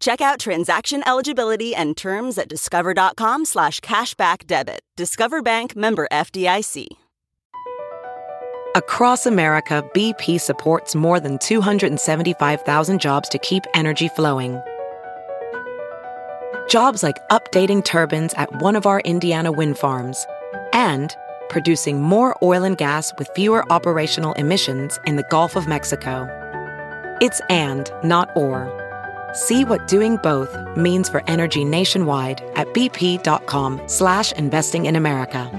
Check out transaction eligibility and terms at discover.com slash cashback debit. Discover Bank member FDIC. Across America, BP supports more than 275,000 jobs to keep energy flowing. Jobs like updating turbines at one of our Indiana wind farms and producing more oil and gas with fewer operational emissions in the Gulf of Mexico. It's and, not or. See what doing both means for energy nationwide at bp.com slash investing in America.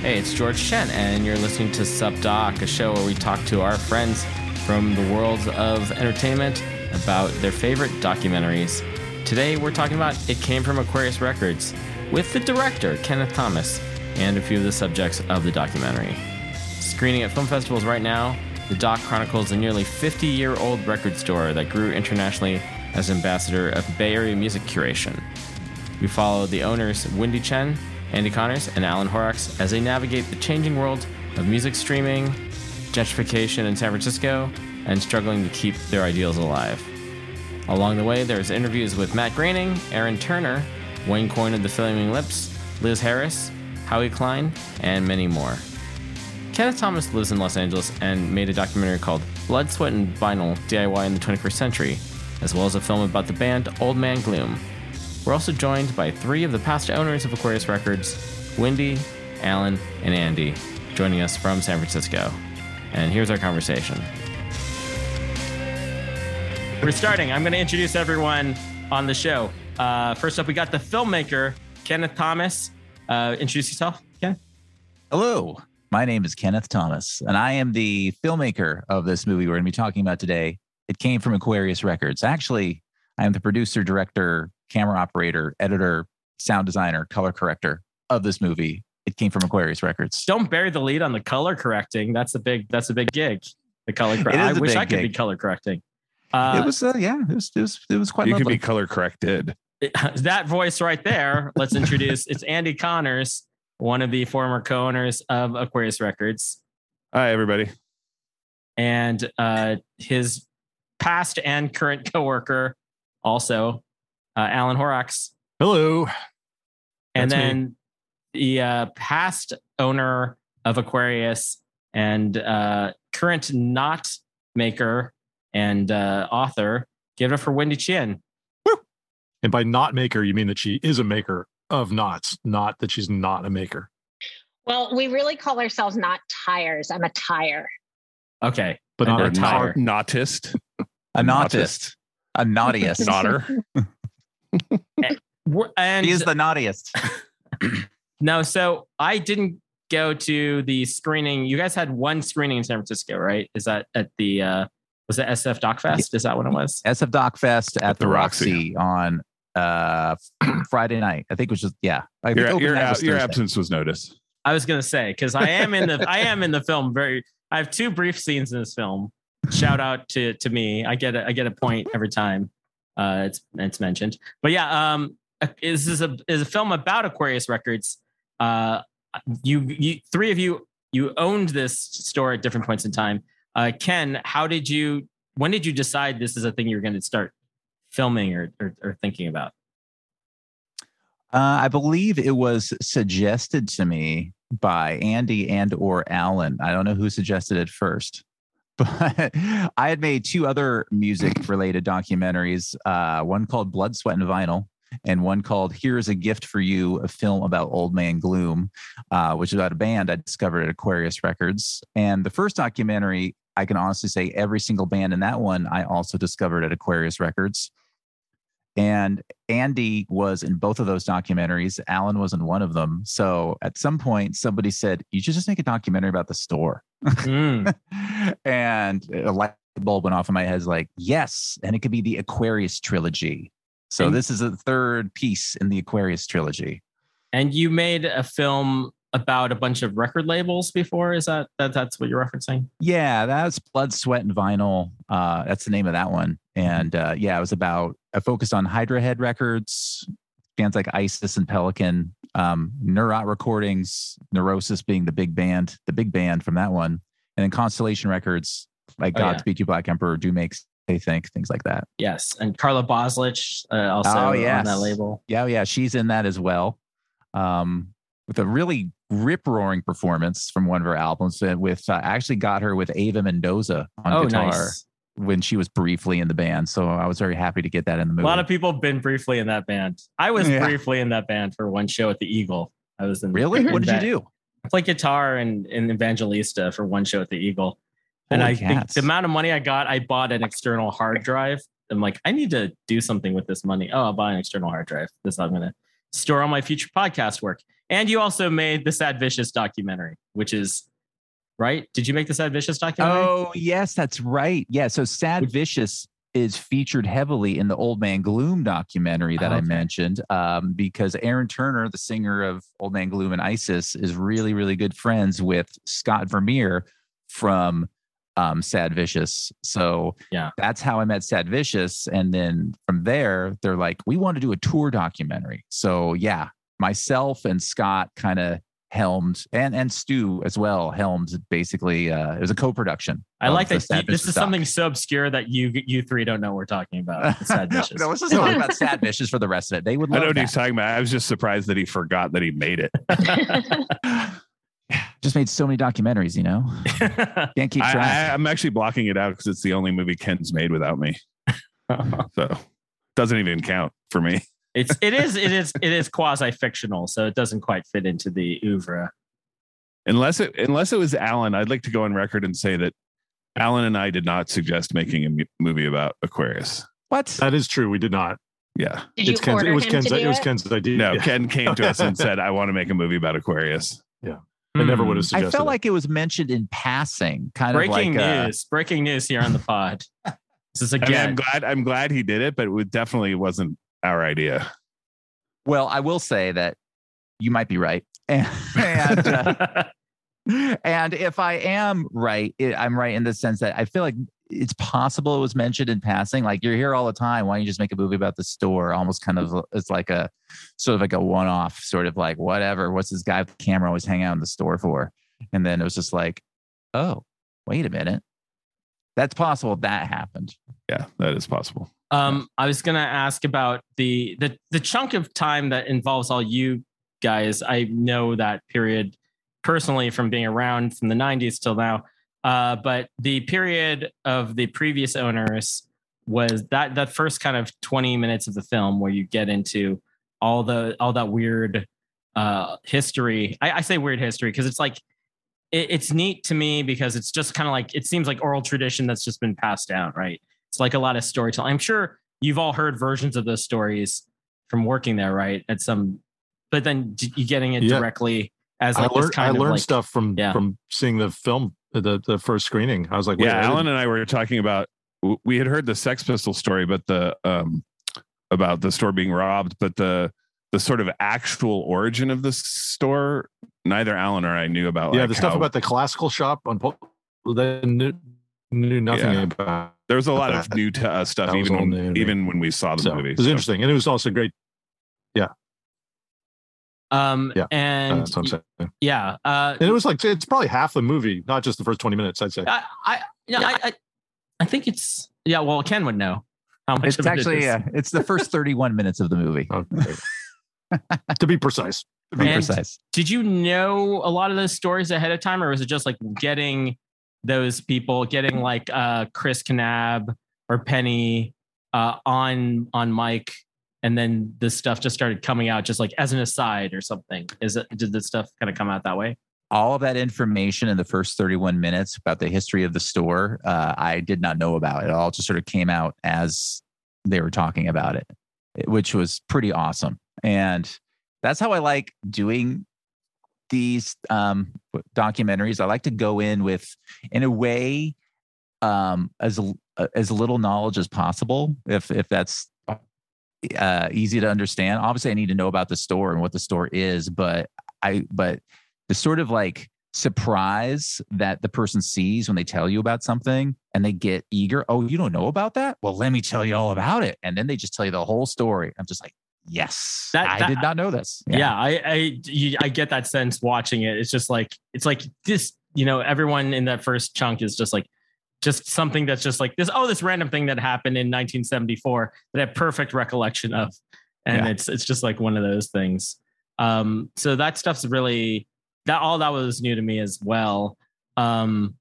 Hey, it's George Chen, and you're listening to Subdoc, a show where we talk to our friends from the world of entertainment about their favorite documentaries. Today, we're talking about It Came from Aquarius Records with the director, Kenneth Thomas, and a few of the subjects of the documentary. Screening at film festivals right now, the doc chronicles a nearly 50 year old record store that grew internationally as ambassador of Bay Area music curation. We follow the owners, Windy Chien, Andy Connors, and Alan Horrocks, as they navigate the changing world of music streaming, gentrification in San Francisco, and struggling to keep their ideals alive. Along the way, there's interviews with Matt Groening, Aaron Turner, Wayne Coyne of the Flaming Lips, Liz Harris, Howie Klein, and many more. Kenneth Thomas lives in Los Angeles and made a documentary called Blood, Sweat, and Vinyl DIY in the 21st Century, as well as a film about the band Old Man Gloom. We're also joined by three of the past owners of Aquarius Records Windy, Alan, and Andy, joining us from San Francisco. And here's our conversation. We're starting. I'm going to introduce everyone on the show. Uh, first up, we got the filmmaker, Kenneth Thomas. Uh, introduce yourself, Ken. Hello, my name is Kenneth Thomas, and I am the filmmaker of this movie we're going to be talking about today. It came from Aquarius Records. Actually, I am the producer, director, camera operator, editor, sound designer, color corrector of this movie. It came from Aquarius Records. Don't bury the lead on the color correcting. That's a big. That's a big gig. The color. Cor- It is I a wish I could be color correcting. Uh, it was, uh, yeah, it was, it was, it was quite you lovely. can be color corrected. that voice right there. Let's introduce. It's Andy Connors, one of the former co-owners of Aquarius Records, Hi, everybody. and uh, his past and current coworker, also uh, Alan Horrocks, Hello. and That's me. Then the uh, past owner of Aquarius and uh, current knot maker and uh, author. Give it up for Windy Chien. And by knot maker, you mean that she is a maker of knots, not that she's not a maker. Well, we really call ourselves not tires. I'm a tire. Okay, But not a a tire. not- nautist. a nautist, a naughtiest. Notter. We're- and he is the naughtiest. No, so I didn't go to the screening. You guys had one screening in San Francisco, right? Is that at the uh was it SF Doc Fest? Is that what it was? SF Doc Fest at, the the Roxy. Roxy, on uh, Friday night. I think it was just, yeah. I think Your, your, was your absence was noticed. I was gonna say because I am in the I am in the film very I have two brief scenes in this film. Shout out to to me. I get a I get a point every time uh it's it's mentioned. But yeah, um this is a is a film about Aquarius Records. Uh you you three of you you owned this store at different points in time. Uh Ken, how did you when did you decide this is a thing you're gonna start filming or or, or thinking about? Uh, I believe it was suggested to me by Andy and or Alan. I don't know who suggested it first, but I had made two other music related documentaries. Uh, one called Blood, Sweat, and Vinyl, and one called "Here's a Gift for You," a film about Old Man Gloom, uh, which is about a band I discovered at Aquarius Records. And the first documentary, I can honestly say, every single band in that one I also discovered at Aquarius Records. And Andy was in both of those documentaries. Alan was in one of them. So at some point, somebody said, You should just make a documentary about the store. Mm. and a light bulb went off in my head. Like, yes. And it could be the Aquarius trilogy. So And- this is the third piece in the Aquarius trilogy. And you made a film about a bunch of record labels before. Is that, that that's what you're referencing? Yeah, that's Blood, Sweat, and Vinyl. Uh, that's the name of that one. And uh, yeah, it was about, I focused on Hydra Head Records, bands like Isis and Pelican, um, Neurot Recordings, Neurosis being the big band, the big band from that one. And then Constellation Records, like Oh, yeah. Godspeed You Black Emperor, Do Make Say Think, things like that. Yes. And Carla Bozulich uh, also Oh, on that label. Yeah, yeah, she's in that as well. Um, with a really rip roaring performance from one of her albums. uh, With uh, I actually got her with Ava Mendoza on oh, guitar. nice. when she was briefly in the band. So I was very happy to get that in the movie. A lot of people have been briefly in that band. I was Yeah. briefly in that band for one show at the Eagle. I was in really? in What did you do? I played guitar and in Evangelista for one show at the Eagle. And Holy I think the amount of money I got, I bought an external hard drive. I'm like, I need to do something with this money. Oh, I'll buy an external hard drive. This is how I'm gonna store all my future podcast work. And you also made the Sad Vicious documentary, which is right. Did you make the Sad Vicious documentary? Oh, yes, that's right. Yeah. So Sad Vicious is featured heavily in the Old Man Gloom documentary that I Okay. mentioned um, because Aaron Turner, the singer of Old Man Gloom and Isis, is really, really good friends with Scott Vermeer from um, Sad Vicious. So Yeah. that's how I met Sad Vicious. And then from there, they're like, we want to do a tour documentary. So yeah, myself and Scott kind of helmed and and Stu as well helmed basically uh it was a co-production I like that. Sad you- this is doc. something so obscure that you you three don't know what we're talking about. Sad Vicious. no, let's just talk about sad vicious for the rest of it. They would I love know what he's talking about. I was just surprised that he forgot that he made it. Just made so many documentaries, you know. Can't keep I, track. I, I'm actually blocking it out because it's the only movie Ken's made without me. So doesn't even count for me. it's it is it is it is quasi fictional, so it doesn't quite fit into the oeuvre. Unless it unless it was Alan, I'd like to go on record and say that Alan and I did not suggest making a movie about Aquarius. what? That is true. We did not. Yeah. Did you it's Ken's, it was Ken's. to do It was? Ken's idea. No, Yeah. Ken came to us and said, I want to make a movie about Aquarius. I never would Hmm. have I felt it. like it was mentioned in passing, kind breaking of like uh, news. breaking news here on the pod. This is I mean, again. I'm glad I'm glad he did it, but it definitely wasn't our idea. well, I will say that you might be right. And, and, uh, and if I am right, it, I'm right in the sense that I feel like it's possible it was mentioned in passing. Like you're here all the time. Why don't you just make a movie about the store? Almost kind of it's like a sort of like a one off, sort of like whatever. What's this guy with the camera always hang out in the store for? And then it was just like, oh, wait a minute. That's possible that happened. Yeah, that is possible. Um, I was gonna ask about the the the chunk of time that involves all you guys. I know that period personally from being around from the '90s till now. Uh, but the period of the previous owners was that that first kind of 20 minutes of the film where you get into all the all that weird uh, history. I, I say weird history because it's like it, it's neat to me because it's just kind of like it seems like oral tradition that's just been passed down, right? It's like a lot of storytelling. I'm sure you've all heard versions of those stories from working there, right? At some, but then you getting it Yeah. directly as I like this learned. I learned like, stuff from Yeah. from seeing the film, the the first screening. I was like, yeah, Alan and I were talking about we had heard the Sex Pistol story, but the um about the store being robbed, but the the sort of actual origin of the store, neither Alan or I knew about. yeah, like, the stuff how- about the classical shop on Pol- they knew, knew nothing Yeah. about. there was a lot of new t- uh, stuff That even when, new even when we saw the So movie. it was so. interesting, and it was also great. Um Yeah, and That's what I'm saying. yeah uh And it was like it's probably half the movie, not just the first twenty minutes. I'd say. I I, yeah, I, I I think it's yeah well Ken would know how much It's of it actually is. uh, it's the first 31 minutes of the movie. Okay. to be precise. To be And- precise. did you know a lot of those stories ahead of time or was it just like getting those people getting like uh chris knab or penny uh on on mike and then this stuff just started coming out just like as an aside or something is it did this stuff kind of come out that way all of that information in the first 31 minutes about the history of the store, uh, I did not know about. It all just sort of came out as they were talking about it. which was pretty awesome. And that's how I like doing these um, documentaries. I like to go in with, in a way, um, as as little knowledge as possible. If if that's uh, easy to understand. Obviously, I need to know about the store and what the store is, but I but the sort of like surprise that the person sees when they tell you about something and they get eager. Oh, you don't know about that? Well, let me tell you all about it. And then they just tell you the whole story. I'm just like, yes, that, I that, did not know this. Yeah, yeah I I, you, I get that sense watching it. It's just like it's like this. You know, everyone in that first chunk is just like just something that's just like this. Oh, this random thing that happened in 1974 that I have perfect recollection of, and yeah. it's it's just like one of those things. Um, so that stuff's really that all that was new to me as well. Um,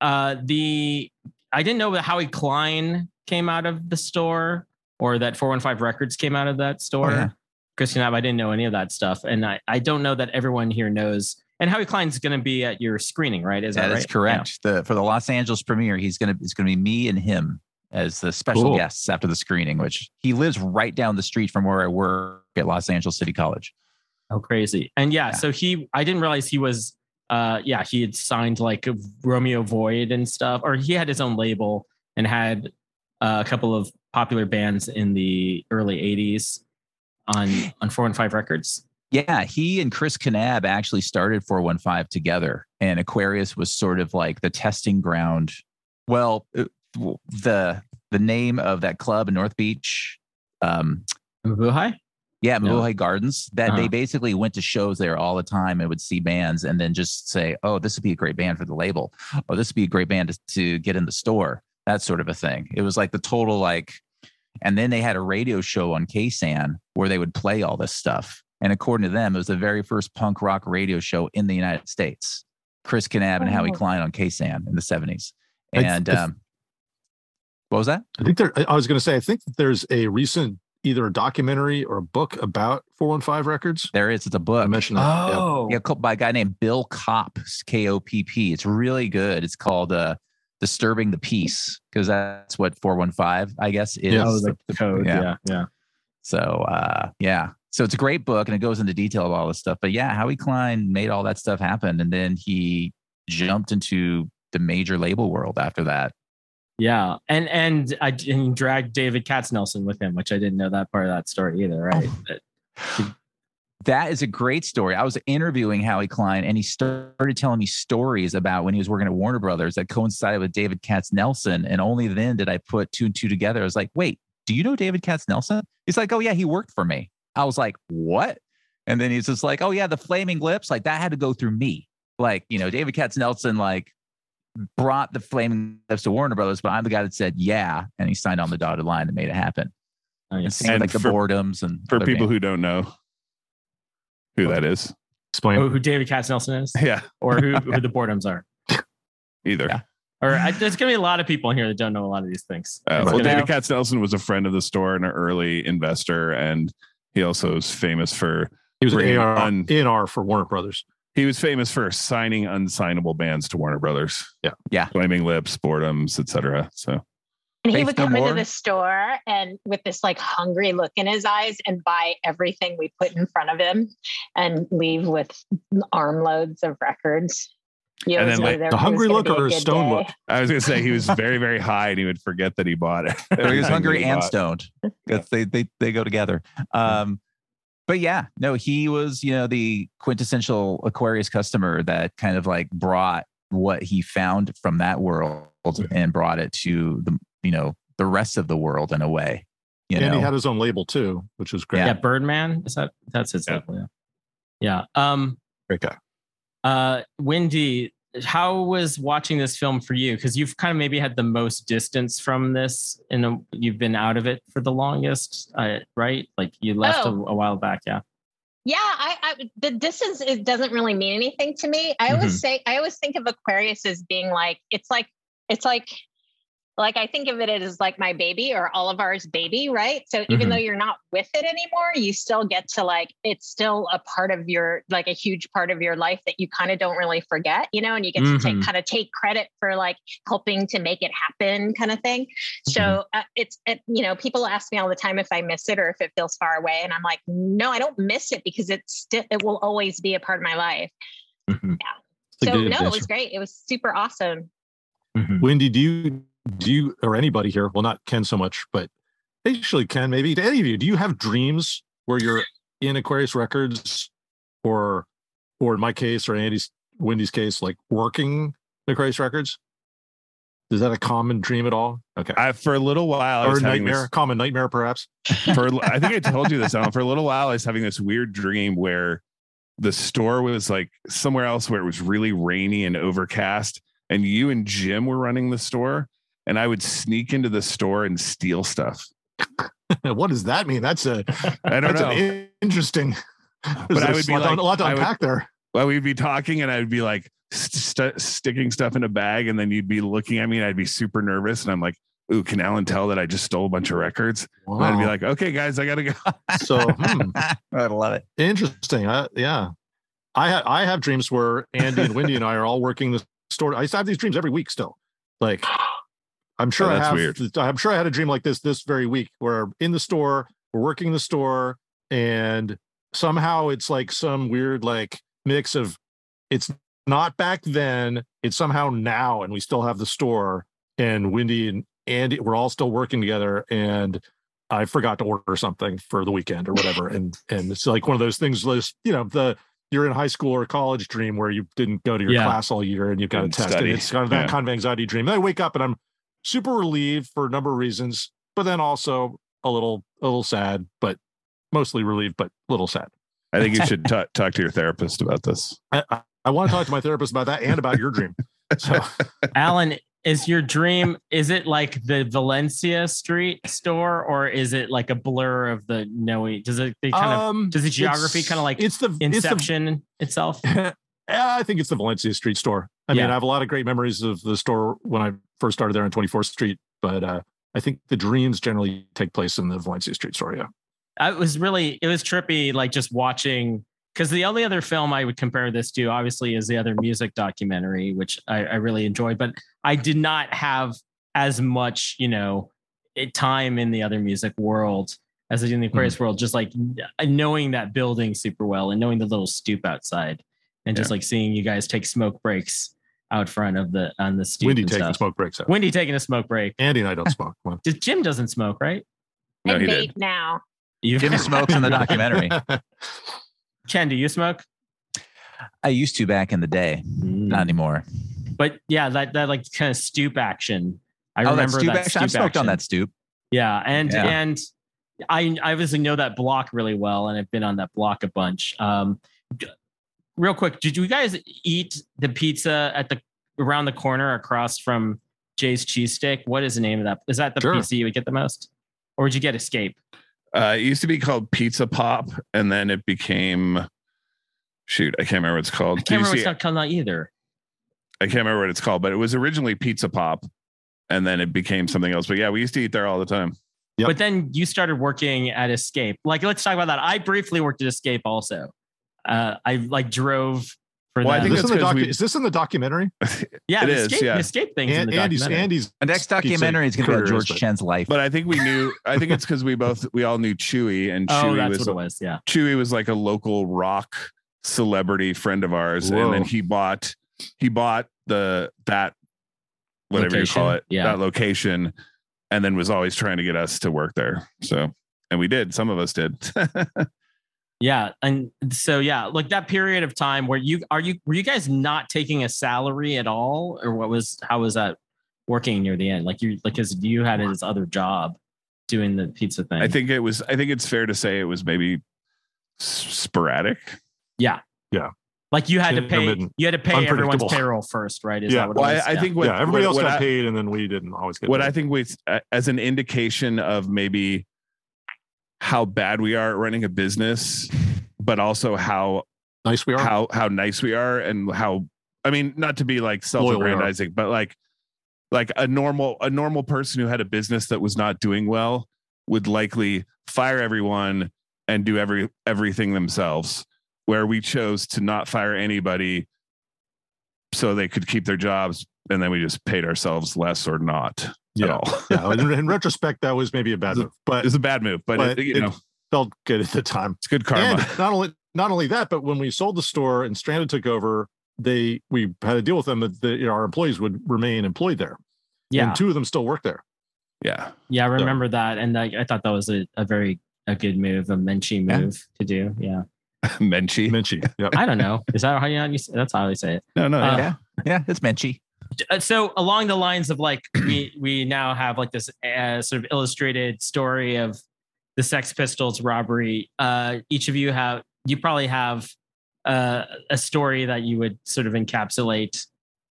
uh, the I didn't know that Howie Klein came out of the store or that 415 Records came out of that store. Oh, yeah. Christian I didn't know any of that stuff. And I, I don't know that everyone here knows. And Howie Klein's going to be at your screening, right? Is that, that right? correct. Yeah. The, for the Los Angeles premiere, he's going to, it's going to be me and him as the special cool. guests after the screening, which he lives right down the street from where I work at Los Angeles City College. Oh, crazy. And yeah, yeah, so he, I didn't realize he was, uh, yeah, he had signed like Romeo Void and stuff, or he had his own label and had uh, a couple of popular bands in the early 80s on on four and five Records. Yeah, he and Chris Knab actually started 415 together, and Aquarius was sort of like the testing ground. Well, uh, the the name of that club in North Beach, um, Mabuhay? Yeah, Mabuhay no. Gardens. That uh-huh. they basically went to shows there all the time and would see bands, and then just say, "Oh, this would be a great band for the label. Oh, this would be a great band to, to get in the store." That sort of a thing. It was like the total like and then they had a radio show on KSAN where they would play all this stuff. And according to them, it was the very first punk rock radio show in the United States. Chris Knab and oh. Howie Klein on KSAN in the 70s. And I, I, um, what was that? I think there, I was going to say, I think there's a recent either a documentary or a book about 415 Records. There is. It's a book. I mentioned that. Oh. Yeah, yeah by a guy named Bill Kopp, K O P P. It's really good. It's called uh, disturbing the peace because that's what 415 i guess is yeah, the, the, code yeah. yeah yeah so uh yeah so it's a great book and it goes into detail of all this stuff but yeah howie klein made all that stuff happen and then he jumped into the major label world after that yeah and and i and dragged david katznelson with him which i didn't know that part of that story either right oh. That is a great story. I was interviewing Howie Klein and he started telling me stories about when he was working at Warner Brothers that coincided with David Katznelson. And only then did I put two and two together. I was like, wait, do you know David Katznelson? He's like, oh, yeah, he worked for me. I was like, what? And then he's just like, oh, yeah, the Flaming Lips, like that had to go through me. Like, you know, David Katznelson, like, brought the Flaming Lips to Warner Brothers, but I'm the guy that said, yeah. And he signed on the dotted line and made it happen. Nice. And, and like for, the boredoms and for people bands. who don't know, who that is. Explain oh, who David Katznelson is. Yeah, or who, who the boredoms are. Either. Yeah. Or I, there's gonna be a lot of people in here that don't know a lot of these things. Uh, well, David Katznelson was a friend of the store and an early investor, and he also is famous for he was an AR, un, AR for Warner Brothers. He was famous for signing unsignable bands to Warner Brothers. Yeah, yeah, Flaming Lips, Boredoms, etc. So and he would come into the store and with this like hungry look in his eyes and buy everything we put in front of him and leave with armloads of records. You and then like the hungry look or a stone day. look. I was gonna say he was very, very high and he would forget that he bought it. he was hungry and stoned. Because they, they they go together. Um but yeah, no, he was, you know, the quintessential Aquarius customer that kind of like brought what he found from that world and brought it to the you know the rest of the world in a way. You and know? he had his own label too, which was great. Yeah, Birdman. Is that that's his yeah. label? Yeah. Yeah. Um, great guy. Uh, Windy, how was watching this film for you? Because you've kind of maybe had the most distance from this, and you've been out of it for the longest, uh, right? Like you left oh. a, a, while back, yeah. Yeah, I, I, the distance it doesn't really mean anything to me. I always mm-hmm. say I always think of Aquarius as being like it's like it's like like I think of it as like my baby or all of ours baby, right? So even Mhm. though you're not with it anymore, you still get to like it's still a part of your like a huge part of your life that you kind of don't really forget, you know, and you get to take Mhm. kind of take credit for like helping to make it happen kind of thing. So uh, it's it, you know, people ask me all the time if I miss it or if it feels far away and I'm like, "No, I don't miss it because it's still it will always be a part of my life." Mhm. It's So good no, it was great. It was super awesome. Mhm. Windy, do you do you or anybody here? Well, not Ken so much, but actually Ken, maybe to any of you, do you have dreams where you're in Aquarius Records, or or in my case or Andy's Windy's case, like working Aquarius Records? Is that a common dream at all? Okay. I, for a little while, I or was having nightmare, this, common nightmare, perhaps. for I think I told you this. Alan. For a little while, I was having this weird dream where the store was like somewhere else where it was really rainy and overcast, and you and Jim were running the store, and I would sneak into the store and steal stuff. what does that mean? That's a I don't that's know. an interesting. But I would be a lot, like- a lot to I would- unpack there. well, we'd be talking, and I'd be like st- st- sticking stuff in a bag, and then you'd be looking at me, and I'd be super nervous, and I'm like, "Ooh, can Alan tell that I just stole a bunch of records?" And I'd be like, "Okay, guys, I gotta go." so hmm. I love it. Interesting. Uh, yeah. I ha- I have dreams where Andy and Windy and I are all working the store. I used to have these dreams every week still. Like I'm sure Oh, I have weird. I'm sure I had a dream like this this very week where in the store, we're working the store and somehow it's like some weird like mix of it's not back then, it's somehow now and we still have the store and Windy and Andy we're all still working together and I forgot to order something for the weekend or whatever. And and it's like one of those things, just, you know, the you're in high school or college dream where you didn't go to your Yeah. class all year and you've got to test. study. And it's kind of that Yeah. kind of anxiety dream. And I wake up and I'm super relieved for a number of reasons, but then also a little a little sad, but mostly relieved, but a little sad. I think you should ta talk to your therapist about this. I, I, I want to talk to my therapist about that and about your dream. So Alan, is your dream is it like the Valencia Street store or is it like a blur of the knowing? Does it they kind of um, does the geography kind of like it's the it's the Inception itself? I think it's the Valencia Street store. I mean, I have a lot of great memories of the store when I first started there on 24th Street, but uh, I think the dreams generally take place in the Valencia Street store. Yeah. It was really it was trippy, like just watching because the only other film I would compare this to, obviously, is the other music documentary, which I, I really enjoyed, but I did not have as much, you know, time in the other music world as I did in the Aquarius world, just like knowing that building super well and knowing the little stoop outside and just like seeing you guys take smoke breaks out front of the on the stoop. Windy and taking stuff. smoke breaks out. Windy taking a smoke break. Andy and I don't smoke. Well, Did- Jim doesn't smoke, right? No, and he did. now. You Jim smokes in the documentary. Ken, do you smoke? I used to back in the day, not anymore. but yeah, that that like kind of stoop action. I oh, remember that stoop that action. I've stoop smoked on that stoop. Yeah, and Yeah. and I I obviously know that block really well, and I've been on that block a bunch. Um, d- real quick, did you guys eat the pizza at the around the corner across from Jay's Cheesesteak? What is the name of that? Is that the Sure. pizza you would get the most, or would you get Escape? Uh, it used to be called Pizza Pop, and then it became shoot, I can't remember what it's called. I Did can't remember see- what's not called that either. I can't remember what it's called, but it was originally Pizza Pop, and then it became something else. But yeah, we used to eat there all the time. Yep. But then you started working at Escape. Like, let's talk about that. I briefly worked at Escape also. Uh, I like drove for Well, I think is, this in the that's 'cause docu- we- is this in the documentary? Yeah, It the is, escape, yeah. the escape things in the Andy's documentary. Andy's The next documentary is going to be about George but- Chen's life. But I think we knew. I think it's because we both we all knew Chewy, and oh, Chewy that's was what it was. Yeah. Chewy was like a local rock celebrity friend of ours, and then he bought he bought the that whatever you call it Yeah. that location, and then was always trying to get us to work there. So and we did. Some of us did. Yeah. And so, yeah, like that period of time where you are you, were you guys not taking a salary at all? Or what was, how was that working near the end? Like you, like, cause you had this other job doing the pizza thing. I think it was. I think it's fair to say it was maybe s- sporadic. like you had to pay, you had to pay everyone's payroll first, right? Is Yeah. that what Well, it I, was? I Yeah. think what, yeah, everybody what- else what got I- paid, and then we didn't always get. what paid. I think we uh, as an indication of maybe how bad we are at running a business, but also how nice we are. how how nice we are and how I mean not to be like Loyal we are. self-aggrandizing, but like like a normal a normal person who had a business that was not doing well would likely fire everyone and do every everything themselves where we chose to not fire anybody so they could keep their jobs and then we just paid ourselves less or not Yeah. all yeah. In, in retrospect, that was maybe a bad It's move, but it's a bad move but, But it, you it- know felt good at the time. it's good karma And not only not only that, but when we sold the store and Stranded took over, they we had to deal with them that the, you know, our employees would remain employed there. Yeah, And two of them still work there. yeah yeah, I remember that, and I, I thought that was a, a very a good move, a Menchie Yeah. move to do. Yeah, menchie Menchie. Yep. I don't know. Is that how you, you say- that's how they say it? no no Uh, yeah. yeah, yeah, it's Menchie. Uh, so along the lines of like we we now have like this uh, sort of illustrated story of the Sex Pistols robbery. Uh, each of you have you probably have uh, a story that you would sort of encapsulate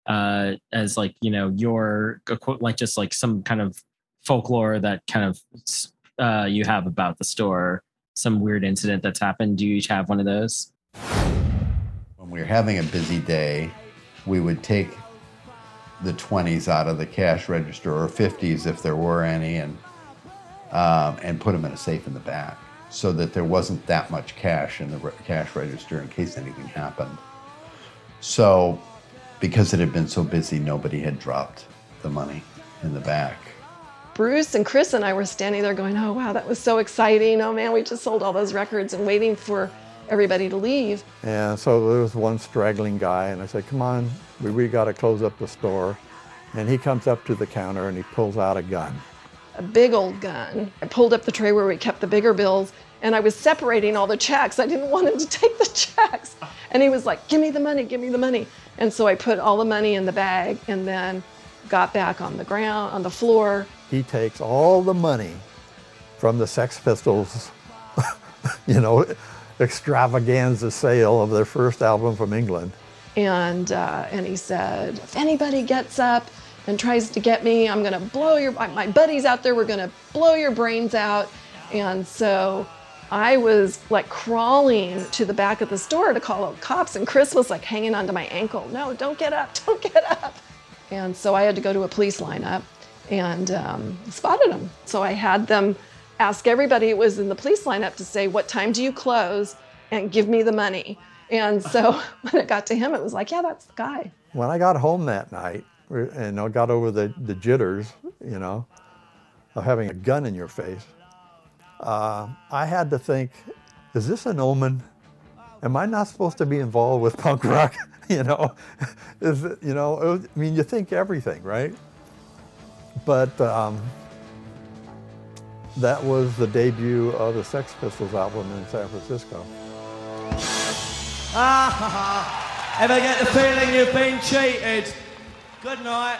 uh, as like you know your quote like just like some kind of folklore that kind of uh, you have about the store. Some weird incident that's happened. Do you each have one of those? When we were having a busy day, we would take the 20s out of the cash register or 50s if there were any and um, and put them in a safe in the back so that there wasn't that much cash in the re- cash register in case anything happened. So because it had been so busy, nobody had dropped the money in the back. Bruce and Chris and I were standing there going, oh, wow, that was so exciting. Oh, man, we just sold all those records and waiting for everybody to leave. And so there was one straggling guy, and I said, Come on, we, we got to close up the store. And he comes up to the counter and he pulls out a gun. A big old gun. I pulled up the tray where we kept the bigger bills and I was separating all the checks. I didn't want him to take the checks. And he was like, Give me the money, give me the money. And so I put all the money in the bag and then got back on the ground, on the floor. He takes all the money from the Sex Pistols, you know, extravaganza sale of their first album from England. And, uh, and he said, if anybody gets up and tries to get me, I'm gonna blow your, my buddies out there, we're gonna blow your brains out. And so I was like crawling to the back of the store to call out cops, and Chris was like hanging onto my ankle. No, don't get up, don't get up. And so I had to go to a police lineup and um, spotted them. So I had them ask everybody who was in the police lineup to say, What time do you close? And give me the money. And so when it got to him, it was like, Yeah, that's the guy. When I got home that night and I got over the, the jitters, you know, of having a gun in your face, uh, I had to think, is this an omen? Am I not supposed to be involved with punk rock? you know, is it, you know, was- I mean, you think everything, right? But um, that was the debut of the Sex Pistols album in San Francisco. Ah, ha, ha. Ever get the feeling you've been cheated? Good night.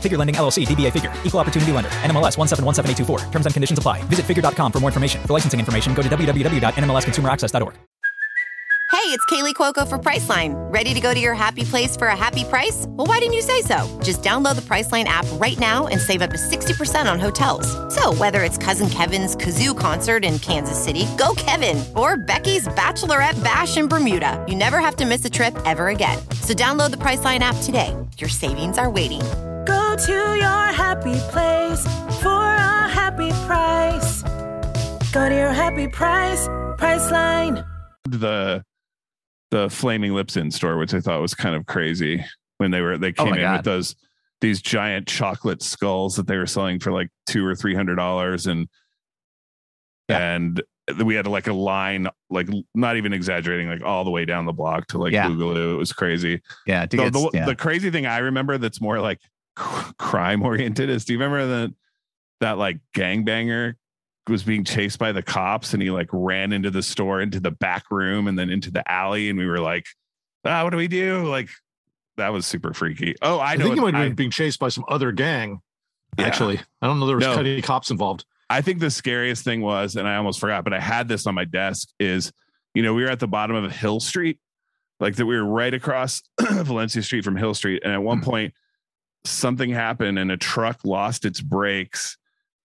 Figure Lending LLC, DBA Figure, Equal Opportunity Lender, NMLS 1717824. Terms and conditions apply. Visit figure.com for more information. For licensing information, go to www.nmlsconsumeraccess.org. Hey, it's Kaley Cuoco for Priceline. Ready to go to your happy place for a happy price? Well, why didn't you say so? Just download the Priceline app right now and save up to 60% on hotels. So, whether it's Cousin Kevin's Kazoo concert in Kansas City, go Kevin, or Becky's Bachelorette Bash in Bermuda, you never have to miss a trip ever again. So, download the Priceline app today. Your savings are waiting. Go to your happy place for a happy price. Go to your happy price, Priceline. the the flaming lips in store which i thought was kind of crazy when they were they Oh came my in God. with those these giant chocolate skulls that they were selling for like two or three hundred dollars and and we had like a line like not even exaggerating like all the way down the block to like Yeah. boogaloo it was crazy Yeah, to the, get- the, yeah. the crazy thing i remember that's more like crime oriented is do you remember that that like gangbanger was being chased by the cops and he like ran into the store into the back room and then into the alley and we were like ah what do we do like that was super freaky oh i I, know think he might have been being chased by some other gang. Yeah. Actually, I don't know there was No. any cops involved. I think the scariest thing was, and I almost forgot, but I had this on my desk is, you know, we were at the bottom of Hill Street, like that we were right across Valencia Street from Hill Street. And at one point, something happened and a truck lost its brakes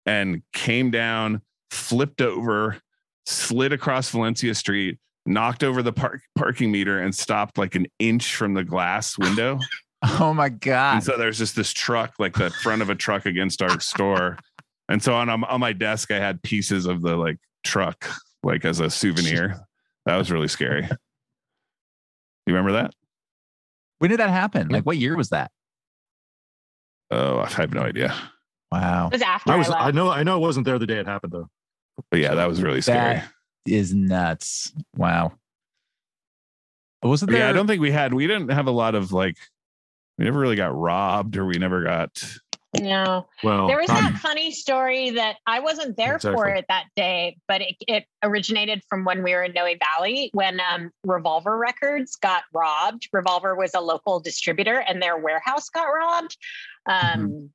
and came down, flipped over, slid across Valencia Street, knocked over the park parking meter and stopped like an inch from the glass window. Oh my god! And so there's just this truck, like the front of a truck against our store. And so on on my desk, I had pieces of the like truck, like as a souvenir. That was really scary. You remember that? When did that happen? Like, what year was that? Oh, I have no idea. Wow. It was after I I, was. left. I know. I know. It wasn't there the day it happened though. But yeah, that was really scary. That is nuts. Wow. Wasn't there? yeah, I don't think we had. We didn't have a lot of like. We never really got robbed, or we never got. No. Well, there was um, that funny story that I wasn't there for it that day, but it, it originated from when we were in Noe Valley when um, Revolver Records got robbed. Revolver was a local distributor and their warehouse got robbed. Um, Mm-hmm.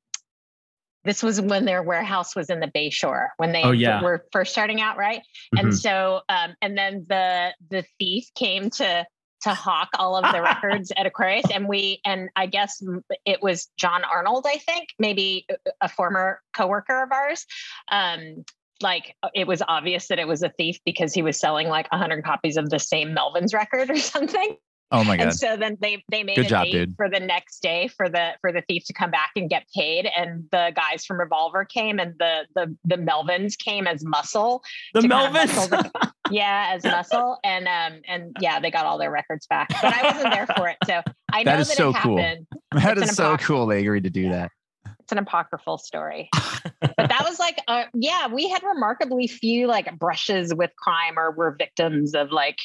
This was when their warehouse was in the Bay Shore when they Oh, yeah. were first starting out, right? Mhm. And so, um, and then the the thief came to to hawk all of the records at Aquarius, and we and I guess it was John Arnold, I think, maybe a- a former coworker of ours. Um, like it was obvious that it was a thief because he was selling like 100 copies of the same Melvins record or something. Oh my god. And so then they they made Good a job, date dude. for the next day for the for the thief to come back and get paid. And the guys from Revolver came and the the the Melvins came as muscle. The to kind of Melvins? muscle the- yeah, as muscle. And um and yeah, they got all their records back. But I wasn't there for it. So I know That that, is so it cool. happened. that It's is so apoc- cool. They agreed to do that. It's an apocryphal story. but that was like uh yeah, we had remarkably few like brushes with crime or were victims of like,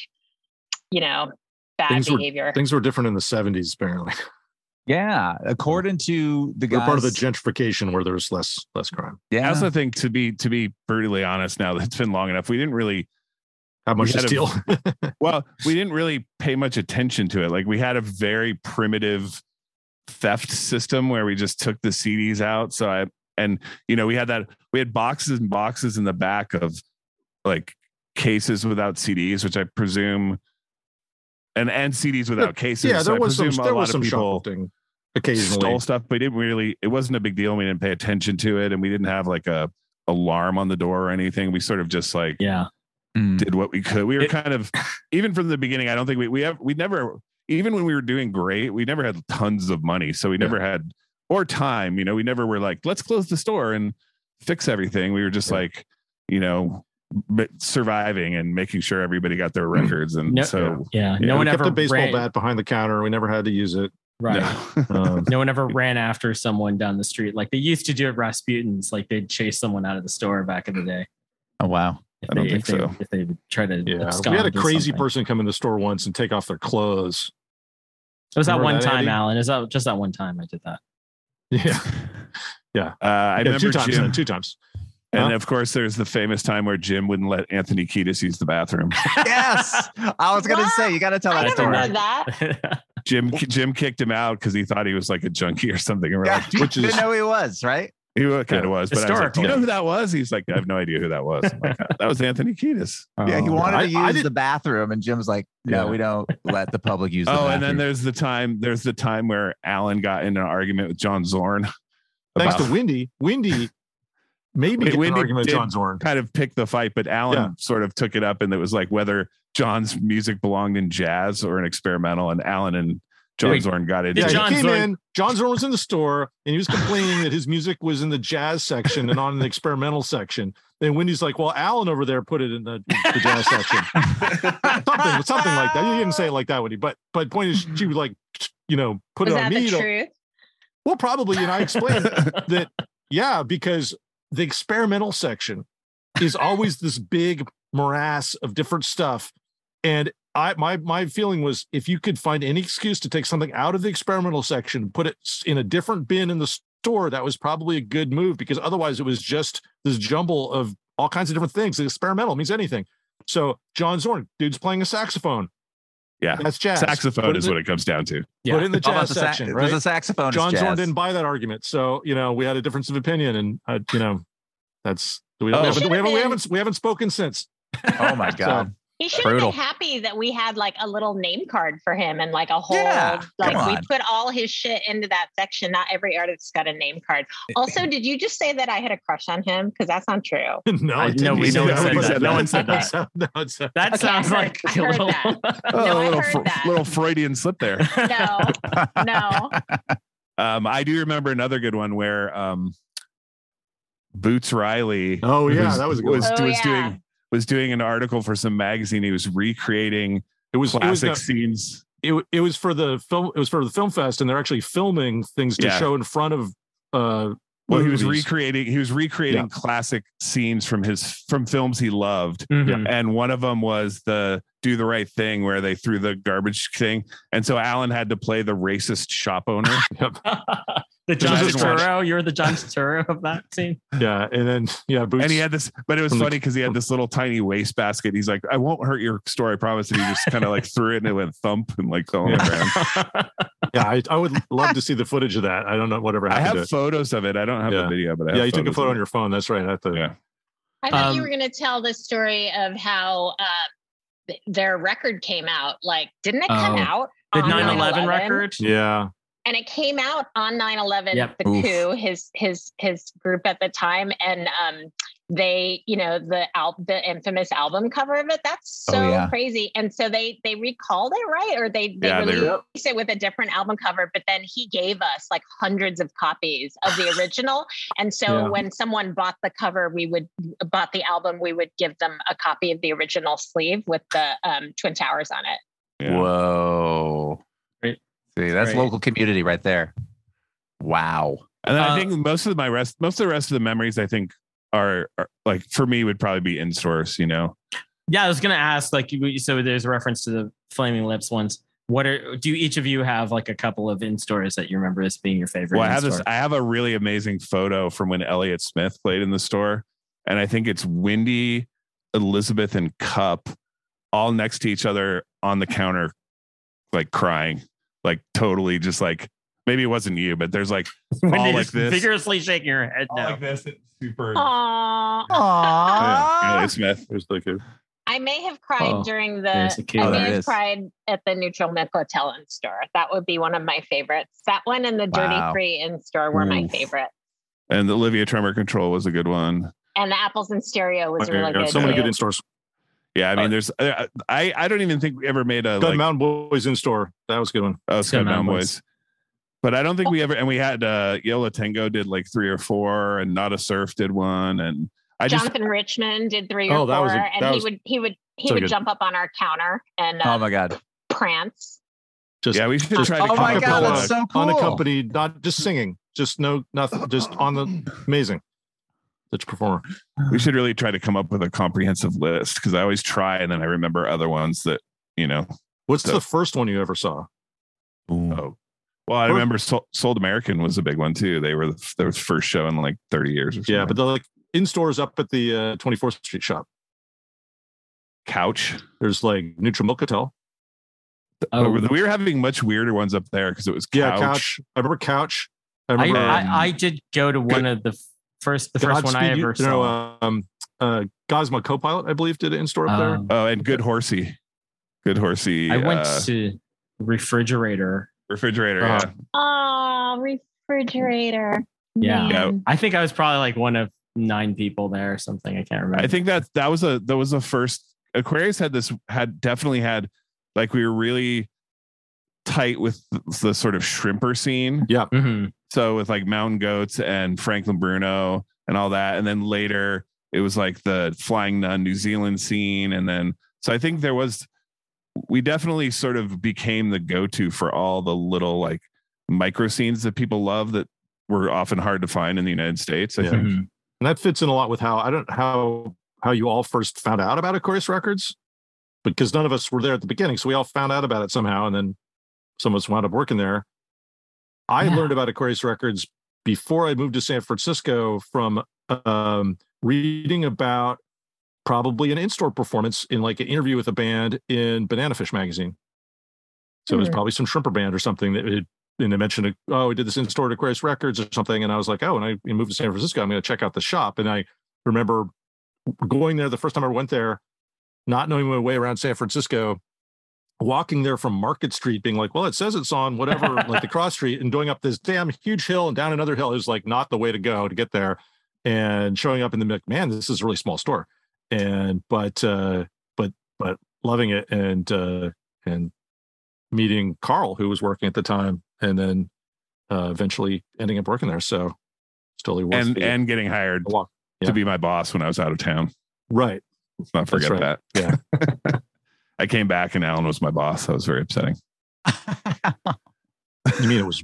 you know, bad things were things were different in the seventies. Apparently, Yeah, according to the we're guys, part of the gentrification where there's less less crime. Yeah, I yeah, also think to be to be brutally honest, now that it's been long enough, we didn't really How much to had a- steal? well, we didn't really pay much attention to it. Like we had a very primitive theft system where we just took the CDs out. So I and you know we had that we had boxes and boxes in the back of like cases without CDs, which I presume and and CDs without cases. yeah, there I was some presume a there lot was of some people shoplifting occasionally. stole stuff, but we didn't really. It wasn't a big deal. We didn't pay attention to it, and we didn't have like a alarm on the door or anything. We sort of just like Yeah. Mm. did what we could. We were It- kind of even from the beginning. I don't think we we have we never even when we were doing great, we never had tons of money, so we never had or time. You know, we never were like let's close the store and fix everything. We were just Yeah. like you know but surviving and making sure everybody got their records and No- so Yeah. Yeah, No we one kept ever the baseball ran, bat behind the counter. We never had to use it. Right. no. Um, No one ever ran after someone down the street like they used to do at Rasputin's. Like they'd chase someone out of the store back in the day. oh wow. If I don't they, think if they, so. If they would try to, yeah, we had a crazy something. person come in the store once and take off their clothes. It was that Remember one that, time, Andy? Alan. Is that just that one time I did that? Yeah, Uh, I yeah remember two times. Jim, then, Two times. And Huh? of course, there's the famous time where Jim wouldn't let Anthony Kiedis use the bathroom. yes, I was gonna say you got to tell I that never story. heard that. Jim Jim kicked him out because he thought he was like a junkie or something. And we're Yeah, like, which is- didn't know he was, right? he kind of was, but I was like, Do you know who that was? He's like, I have no idea who that was. I'm like, that was Anthony Kiedis. yeah, he Oh. wanted I- to use the bathroom, and Jim's like, "No, Yeah. we don't let the public use." the Oh, and then there's the time. There's the time where Alan got in an argument with John Zorn. Thanks about- to Windy. Windy maybe Wait, get an argument did John Zorn. kind of picked the fight, but Alan Yeah. sort of took it up, and it was like whether John's music belonged in jazz or an experimental, and Alan and John Wait, Zorn got into Yeah, it. John he came Zorn- in. John Zorn was in the store, and he was complaining that his music was in the jazz section and on the experimental section. And Windy's like, "Well, Alan over there put it in the, the jazz section." something, something like that. You didn't say it like that, Windy, but but point is, she would like, you know, put Was it on that me. the truth? well, probably, and I explained that yeah, because the experimental section is always this big morass of different stuff. And I my my feeling was if you could find any excuse to take something out of the experimental section, put it in a different bin in the store, that was probably a good move because otherwise it was just this jumble of all kinds of different things. The experimental means anything. So John Zorn, dude's playing a saxophone. Yeah, That's jazz. Saxophone Put is what it comes down to. Put it in the How about jazz the sa- section, there's right? a saxophone. John. Zorn didn't buy that argument, so you know we had a difference of opinion, and uh, you know that's we, Oh. we, haven't, we haven't we haven't we haven't spoken since. Oh my god. He should Brutal. have been happy that we had like a little name card for him and like a whole Yeah, like we put all his shit into that section. Not every artist's got a name card. Also, did you just say that I had a crush on him? Because that's not true. no, I- no, we- He no one said said that. that. No one said that. no, it's, That Okay, sounds heard- like I a heard little. that. Oh, No, a I little, fr- that. little Freudian slip there. No, no. Um, I do remember another good one where um, Boots Riley. Oh, yeah, that was good was. Oh, was yeah. doing was doing an article for some magazine. He was recreating it was it was classic the- scenes. it, it was for the film it was for the film fest and they're actually filming things to Yeah. show in front of uh Well, he was recreating. He was recreating Yeah. classic scenes from his from films he loved. Mhm. and one of them was the do the right thing where they threw the garbage thing and so alan had to play the racist shop owner the John Imagine Turturro. You're the John Turturro of that team. yeah and then yeah boots and he had this but it was funny because he had this little tiny waste basket he's like i won't hurt your store i promise and he just kind of like threw it and it went thump and like fell on the ground yeah I, I would love to see the footage of that i don't know whatever happened. i happened have to it. photos of it i don't have Yeah. the video but I have yeah you took a photo on your phone that's right I have to, yeah I thought you Um, were going to tell the story of how uh, their record came out. Like, didn't it come Oh. out? The 9/11 9/11? record. yeah and it came out on 9-11 Yep. the Oof. coup his his his group at the time and um they you know the al- the infamous album cover of it that's Oh, so yeah. crazy and so they they recalled it right or they they Yeah, they- released it with a different album cover but then he gave us like hundreds of copies of the original and so Yeah. when someone bought the cover we would bought the album we would give them a copy of the original sleeve with the um twin towers on it Yeah. Whoa. Great. See, that's Great. local community right there. Wow. and then Uh, i think most of my rest most of the rest of the memories i think are, are like for me would probably be in stores you know Yeah, I was gonna ask. Like, so there's a reference to the Flaming Lips ones. What are do each of you have like a couple of in stores that you remember as being your favorite? Well, I have this. I have a really amazing photo from when Elliott Smith played in the store, and I think it's Windy, Elizabeth, and Cup all next to each other on the counter, like crying, like totally just like maybe it wasn't you, but there's like When all you're like this. vigorously shaking your head. all No. like this. It's super. Aww. Yeah, Elliott Smith. There's the coup. I may have cried Oh, during there's the. I Oh, may there have is. cried at the Neutral Milk Hotel in store. That would be one of my favorites. That one and the Dirty Wow. Three in store were my Oof. favorite. And the Olivia Tremor Control was a good one. And the Apples in Stereo was Okay, really yeah, good. so many good in stores Yeah, I Uh, mean, there's. I I I don't even think we ever made a Gun like Mountain Boys in store that was a good one Oh, Scud Scud Mountain Mountain Boys. Boys. But I don't think we ever, and we had uh Yo La Tengo did like three or four, and Nada Surf did one, and I just Jonathan Richman did three or Oh, that was a- and that he would he would he so would good. jump up on our counter and Oh uh, my god. prance. just yeah, we should try to Oh my God, that's so cool. unaccompanied not just singing just no nothing just on the amazing such a performer we should really try to come up with a comprehensive list because I always try and then I remember other ones that you know. what's So- the first one you ever saw Oh, well, I Or- remember Sol- Souled American was a big one too. They were the, their first show in like 30 years or something. yeah but the like in stores up at the uh, 24th street shop Couch. there's like neutral milk hotel Oh, we were having much weirder ones up there because it was couch. yeah couch i remember couch i I, remember I, um, I did go to one of the f- first the first one I Godspeed, ever you know, saw. um uh Gosma Copilot, I believe, did it in store up there. Um, Oh, and Good Horsey. Good Horsey. I went uh, to refrigerator. refrigerator. Uh-huh. Yeah. Oh, refrigerator. Yeah. Yeah. I think I was probably like one of nine people there or something. I can't remember. I think that that was a that was the first Aquarius had this had definitely had like we were really tight with the, the sort of shrimper scene. Yeah. Mhm. So with like Mountain Goats and Franklin Bruno and all that, and then later it was like the Flying Nun New Zealand scene, and then so I think there was we definitely sort of became the go-to for all the little like micro scenes that people love that were often hard to find in the United States. I Yeah. think. Mhm. And that fits in a lot with how I don't how how you all first found out about Aquarius Records, because none of us were there at the beginning, so we all found out about it somehow, and then some of us wound up working there. I Yeah. learned about Aquarius Records before I moved to San Francisco from um, reading about probably an in-store performance in like an interview with a band in Bananafish magazine. So it was Hmm. probably some shrimper band or something that had, and they mentioned, oh, we did this in store at Aquarius Records or something. And I was like, oh, and I moved to San Francisco. I'm going to check out the shop. And I remember going there the first time I went there, not knowing my way around San Francisco, walking there from Market Street, being like, well, it says it's on whatever, like the cross street, and going up this damn huge hill and down another hill is like not the way to go to get there. And showing up in the like, man, this is a really small store. And but uh but but loving it and uh and meeting Carl, who was working at the time, and then uh eventually ending up working there. So it's totally worth and and getting hired. Yeah. to be my boss when I was out of town. Right. Let's not forget right. that. Yeah. I came back and Alan was my boss. That was very upsetting. You mean it was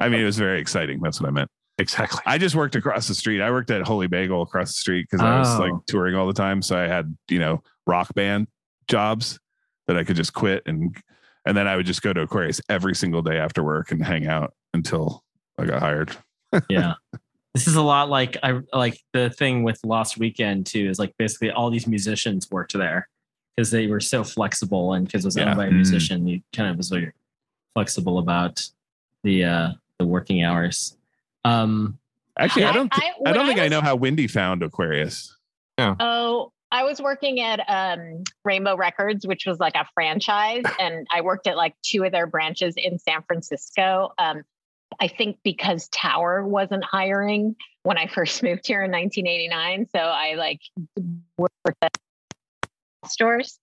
I mean, it was very exciting. That's what I meant. exactly. I just worked across the street. I worked at Holey Bagel across the street because I was Oh. like touring all the time. So I had, you know, rock band jobs that I could just quit and and then I would just go to Aquarius every single day after work and hang out until I got hired. yeah this is a lot like i like the thing with lost weekend too is like basically all these musicians worked there because they were so flexible and because it was Yeah. owned by a Mm. musician you kind of was very flexible about the uh the working hours um Actually, I, I- don't thi- I- I, when don't I think I was- know how Windy found Aquarius. Oh, I was working at um, Rainbow Records, which was like a franchise, and I worked at like two of their branches in San Francisco. Um, I think because Tower wasn't hiring when I first moved here in 1989, so I like worked at stores,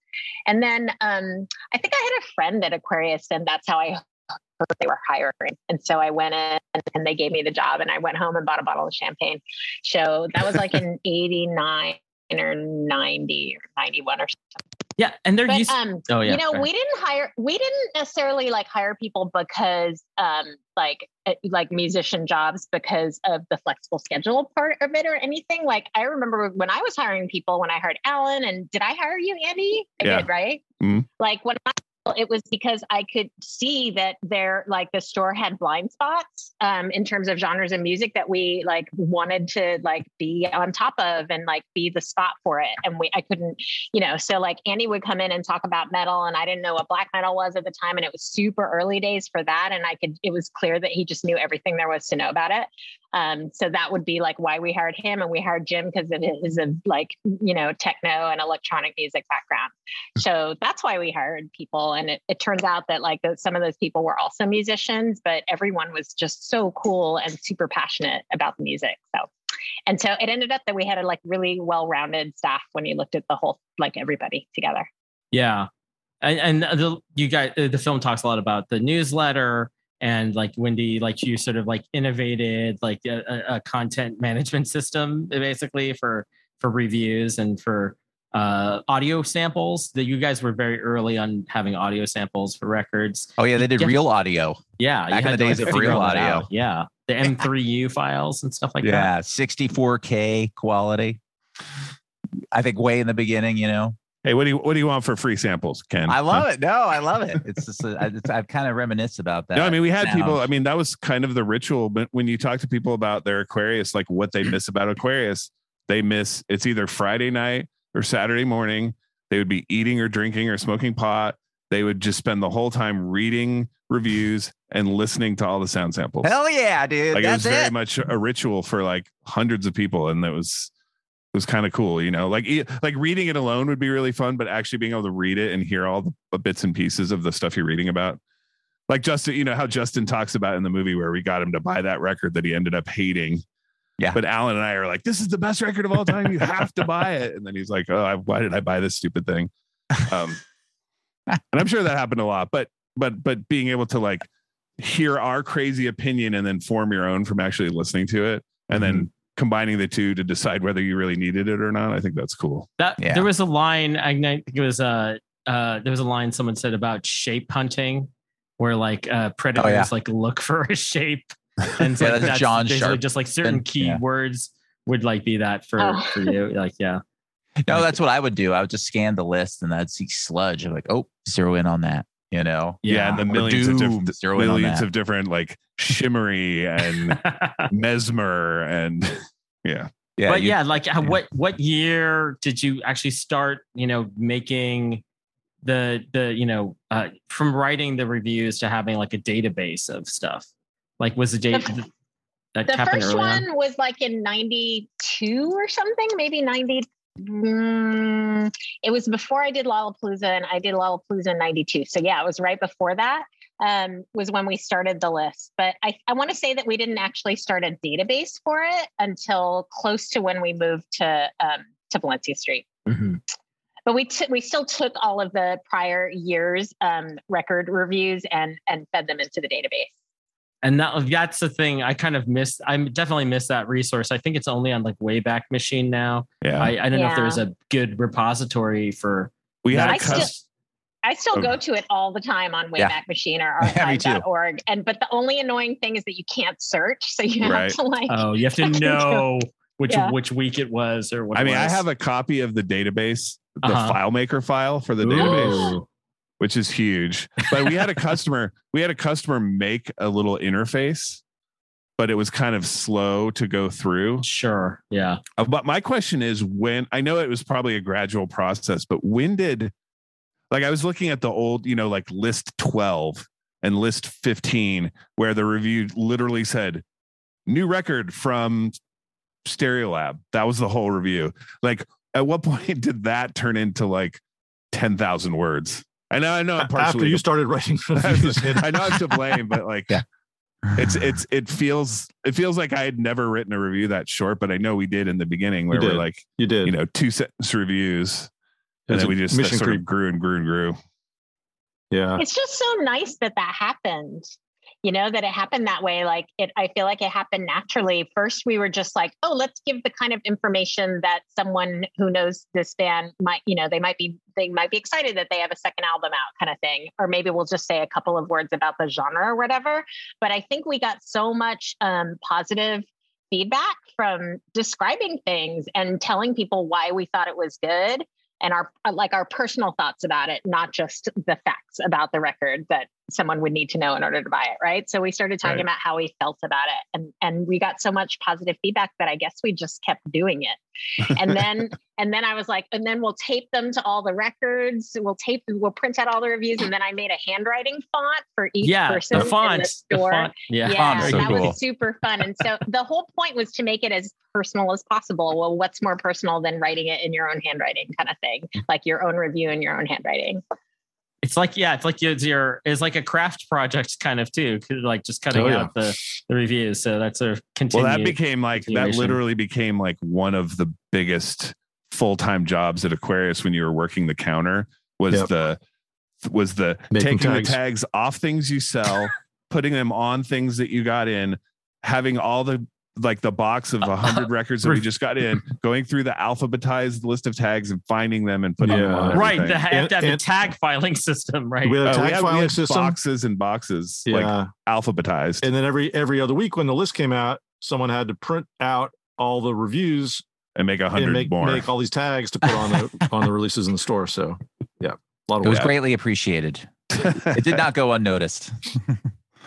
and then um, I think I had a friend at Aquarius, and that's how I heard they were hiring, and so I went in and they gave me the job, and I went home and bought a bottle of champagne. So that was like in '89 or 90 or 91 or something. Yeah and they're But used um oh yeah you know, sorry. we didn't hire we didn't necessarily like hire people because um like uh, like musician jobs because of the flexible schedule part of it or anything. Like I remember when I was hiring people when I hired Alan and did I hire you, Andy? I Yeah. did, right? Mhm. Like when I it was because I could see that there, like the store had blind spots um, in terms of genres and music that we like wanted to like be on top of and like be the spot for it. And we, I couldn't, you know, so like Andy would come in and talk about metal, and I didn't know what black metal was at the time, and it was super early days for that. And I could, it was clear that he just knew everything there was to know about it. Um, so that would be like why we hired him, and we hired Jim because of his of like you know techno and electronic music background. So that's why we hired people. And it, it turns out that like some of those people were also musicians, but everyone was just so cool and super passionate about the music. So, and so it ended up that we had a like really well-rounded staff when you looked at the whole, like everybody together. Yeah, and, and the you guys, uh, the film talks a lot about the newsletter and like Windy, like you sort of like innovated like a- a content management system basically for for reviews and for uh audio samples that you guys were very early on having audio samples for records Oh yeah, they did real audio. yeah Back in the days like, of real audio. out. yeah the m3u files and stuff like that yeah, 64k quality. I think way in the beginning, you know. Hey, what do you what do you want for free samples, Ken? I love it. No, I love it. It's just a, I- it's, I've kind of reminisce about that. No, I mean we had now. people. I mean that was kind of the ritual. But when you talk to people about their Aquarius, like what they miss about Aquarius, they miss it's either Friday night or Saturday morning. They would be eating or drinking or smoking pot. They would just spend the whole time reading reviews and listening to all the sound samples. Hell yeah, dude. like it was very it. much a ritual for like hundreds of people, and it was it was kind of cool, you know. Like like reading it alone would be really fun, but actually being able to read it and hear all the bits and pieces of the stuff you're reading about, like Justin, you know how Justin talks about in the movie where we got him to buy that record that he ended up hating. Yeah. But Alan and I are like, this is the best record of all time. You have to buy it. And then he's like, oh, I, why did I buy this stupid thing? Um, and I'm sure that happened a lot. But but but being able to like hear our crazy opinion and then form your own from actually listening to it and Mm-hmm. then combining the two to decide whether you really needed it or not. I think that's cool. That Yeah. there was a line. I think it was uh, uh there was a line someone said about shape hunting, where like uh predators Oh, yeah. like look for a shape, and it's Yeah, like that's that's John basically Sharp. just like certain Yeah. keywords would like be that for Oh. for you. Like yeah, No, that's what I would do. I would just scan the list and I'd see sludge. I'm like, oh, zero in on that. You know. Yeah, and the Or millions of Doom, different zero in on millions that. of different like shimmery and mesmer and yeah. Yeah, but you- yeah, like how, what what year did you actually start? You know, making the the you know uh, from writing the reviews to having like a database of stuff? Like was the date The- that the happened first early one on? was like in 92 or something maybe 90 mm, it was before i did lollapalooza and i did lollapalooza in 92 so yeah it was right before that um, was when we started the list. But i, I want to say that we didn't actually start a database for it until close to when we moved to um, to valencia street. But we t- we still took all of the prior years um, record reviews and and fed them into the database and that that's the thing I kind of missed. I definitely missed that resource. I think it's only on like Wayback Machine now. Yeah. I, I don't know if there's a good repository for. We had that. I still, I still Oh. go to it all the time on Yeah. Wayback Machine or Yeah, archive.org. And but the only annoying thing is that you can't search. So you have Right. to like Oh, you have to know which Yeah. which week it was or what. I it mean, I have a copy of the database, the Uh-huh. FileMaker file for the Ooh. database, which is huge. But we had a customer, we had a customer make a little interface, but it was kind of slow to go through. Sure. Yeah. Uh, But my question is when I know it was probably a gradual process, but when did like I was looking at the old, you know, like list 12 and list 15, where the review literally said new record from Stereolab. That was the whole review. Like, at what point did that turn into like 10,000 words? I know, I know. I'm After partially you to- started writing reviews, I know I'm to blame, but like, yeah. it's it's it feels it feels like I had never written a review that short, but I know we did in the beginning where we're like, you did, you know, two sentence reviews, It and was then we just mission sort creep. of grew and grew and grew. Yeah, it's just so nice that that happened you know that it happened that way like it i feel like it happened naturally. First we were just like oh let's give the kind of information that someone who knows this band might you know they might be they might be excited that they have a second album out kind of thing. Or maybe we'll just say a couple of words about the genre or whatever. But i think we got so much um, positive feedback from describing things and telling people why we thought it was good and our like our personal thoughts about it not just the facts about the record that someone would need to know in order to buy it right so we started talking Right. about how we felt about it and and we got so much positive feedback that i guess we just kept doing it and then and then i was like and then we'll tape them to all the records we'll tape we'll print out all the reviews and then i made a handwriting font for each Yeah, person the in font. the The store font. Yeah. yeah so that cool. was super fun and so the whole point was to make it as personal as possible well what's more personal than writing it in your own handwriting kind of thing mm. like your own review in your own handwriting It's like yeah, it's like it's your it's like a craft project kind of too, like just cutting Oh, yeah. out the, the reviews. So that's a Well, continued. that became like that literally became like one of the biggest full time jobs at Aquarius when you were working the counter was Yep. the was the Making taking tags. the tags off things you sell, putting them on things that you got in, having all the like the box of a hundred records that we just got in, going through the alphabetized list of tags and finding them and putting them on. right. everything. The, have to have And- the tag filing system, right? We had a Oh, tag we had, we filing system. boxes and boxes, Yeah. like alphabetized. and then every every other week when the list came out, someone had to print out all the reviews and make a hundred make, more. make all these tags to put on the on the releases in the store. So yeah, a lot of It was work. greatly appreciated. it did not go unnoticed.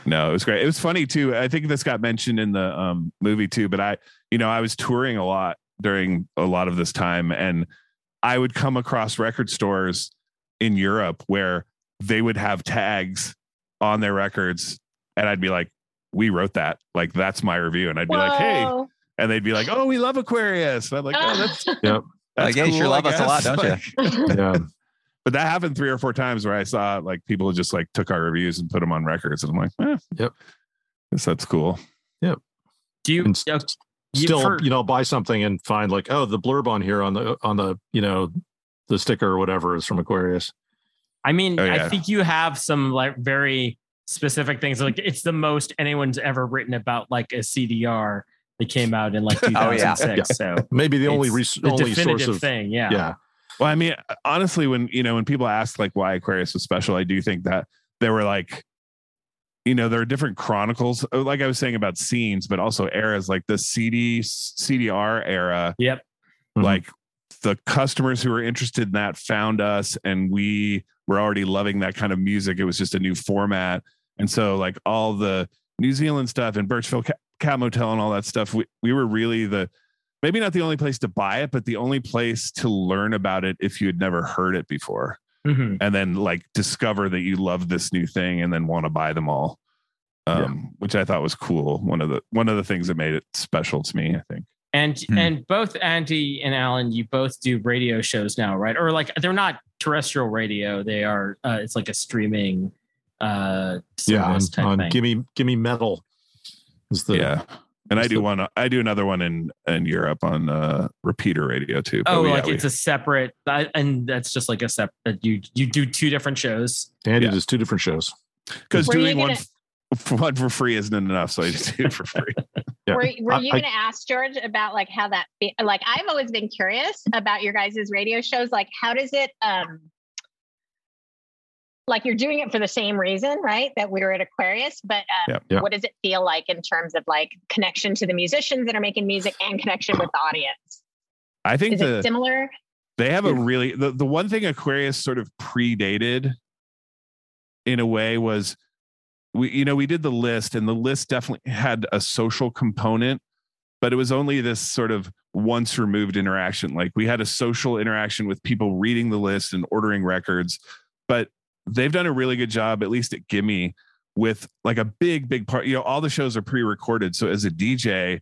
No, it was great. It was funny too. I think this got mentioned in the um, movie too. But I, you know, I was touring a lot during a lot of this time, and I would come across record stores in Europe where they would have tags on their records, and I'd be like, "We wrote that. Like that's my review." And I'd be like, "Hey," and they'd be like, "Oh, we love Aquarius." And I'm like, "Oh, that's Yep. that's Like, yeah, you sure cool, love us a lot, don't you? Like, Yeah. But that happened three or four times where I saw like people just like took our reviews and put them on records, and I'm like, eh, Yep. guess that's cool. Yep. Do you, And s- uh, Still, for- you know, buy something and find like, oh, the blurb on here on the on the you know the sticker or whatever is from Aquarius. I mean, Oh, I think you have some like very specific things. Like it's the most anyone's ever written about like a CDR that came out in like Oh, yeah. 2006. So Maybe the only it's res- the only source of thing. Yeah. yeah. Well, I mean, honestly, when you know when people ask like why Aquarius was special, I do think that there were like, you know, there are different chronicles, uh, like I was saying about scenes, but also eras like the CD CDR era. Yep. Mhm. Like the customers who were interested in that found us, and we were already loving that kind of music. It was just a new format, and so like all the New Zealand stuff and Birchville Cat, Cat Motel and all that stuff, we we were really the maybe not the only place to buy it, but the only place to learn about it if you had never heard it before. Mhm. and then like discover that you love this new thing and then want to buy them all. Um, which I thought was cool. One of the one of the things that made it special to me, I think. And Hmm. and both Andy and Alan, you both do radio shows now, right? Or like they're not terrestrial radio; they are. Uh, it's like a streaming uh Yeah, on, type on thing. Gimme Gimme Metal. Is the yeah. And I do the- one I do another one in in Europe on uh repeater radio too. Oh, we- yeah, like we- it's a separate, I- and that's just like a separate. You you do two different shows. Andy Yeah. does two different shows. because doing one gonna- f- one for free isn't enough, so I just do it for free. Yeah. Were, were I- you going to ask George about like how that be, like I've always been curious about your guys' radio shows like how does it um like you're doing it for the same reason right that we were at Aquarius but uh, Yeah. Yeah. what does it feel like in terms of like connection to the musicians that are making music and connection with the audience I think is the it similar they have a really the, the one thing Aquarius sort of predated in a way was we you know we did the list and the list definitely had a social component but it was only this sort of once removed interaction like we had a social interaction with people reading the list and ordering records but they've done a really good job at least at gimme with like a big big part you know all the shows are pre-recorded so as a dj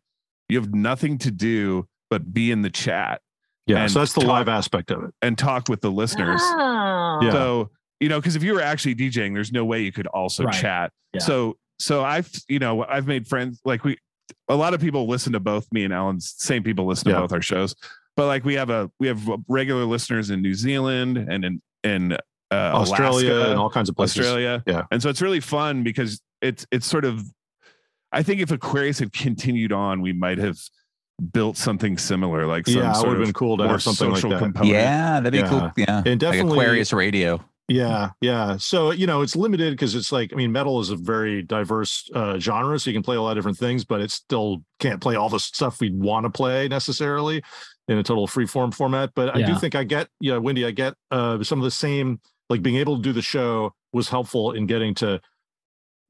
you have nothing to do but be in the chat Yeah, so that's the talk- live aspect of it. and talk with the listeners. oh Yeah. So, you know, because if you were actually DJing, there's no way you could also Right. chat. Yeah. So, so I've, you know, I've made friends like we, a lot of people listen to both me and Alan's, same people listen to Yeah. both our shows, but like we have a, we have regular listeners in New Zealand and in, in, uh, Australia Alaska, and all kinds of places. Australia. Yeah. And so it's really fun because it's, it's sort of, I think if Aquarius had continued on, we might have built something similar, like some Yeah, it sort would have of been cool to more have something like social that. component. Yeah, that'd be Yeah. cool. Yeah. And Like definitely- Aquarius Radio. Yeah, yeah. So you know, it's limited because it's like I mean, metal is a very diverse uh, genre, so you can play a lot of different things, but it still can't play all the stuff we'd want to play necessarily in a total free form format. But I do think I get, yeah, Windy, I get uh, some of the same. Like being able to do the show was helpful in getting to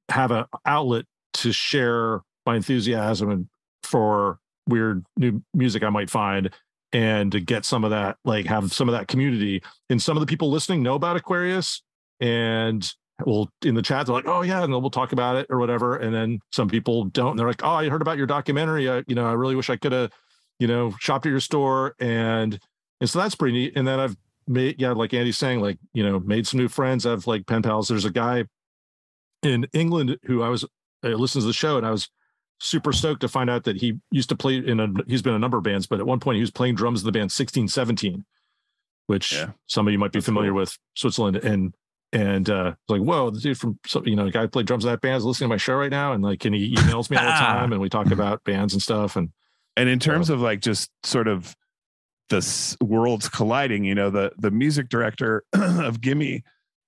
have an outlet to share my enthusiasm for weird new music I might find and to get some of that, like have some of that community. And some of the people listening know about Aquarius and will in the chat, they're like, oh yeah, and then we'll talk about it or whatever. And then some people don't. And they're like, oh, I heard about your documentary. I, you know, I really wish I could have, you know, shopped at your store. And and so that's pretty neat. And then I've made, yeah, like Andy's saying, like, you know, made some new friends. I've like pen pals. There's a guy in England who I was uh, listens to the show and I was super stoked to find out that he used to play in a he's been a number of bands, but at one point he was playing drums in the band 1617, which Yeah. some of you might be That's familiar cool. with Switzerland. And and uh like, whoa, the dude from so you know, the guy played drums in that band is listening to my show right now. And like and he emails me all the time and we talk about bands and stuff. And and in terms of like just sort of the worlds colliding you know the the music director of gimme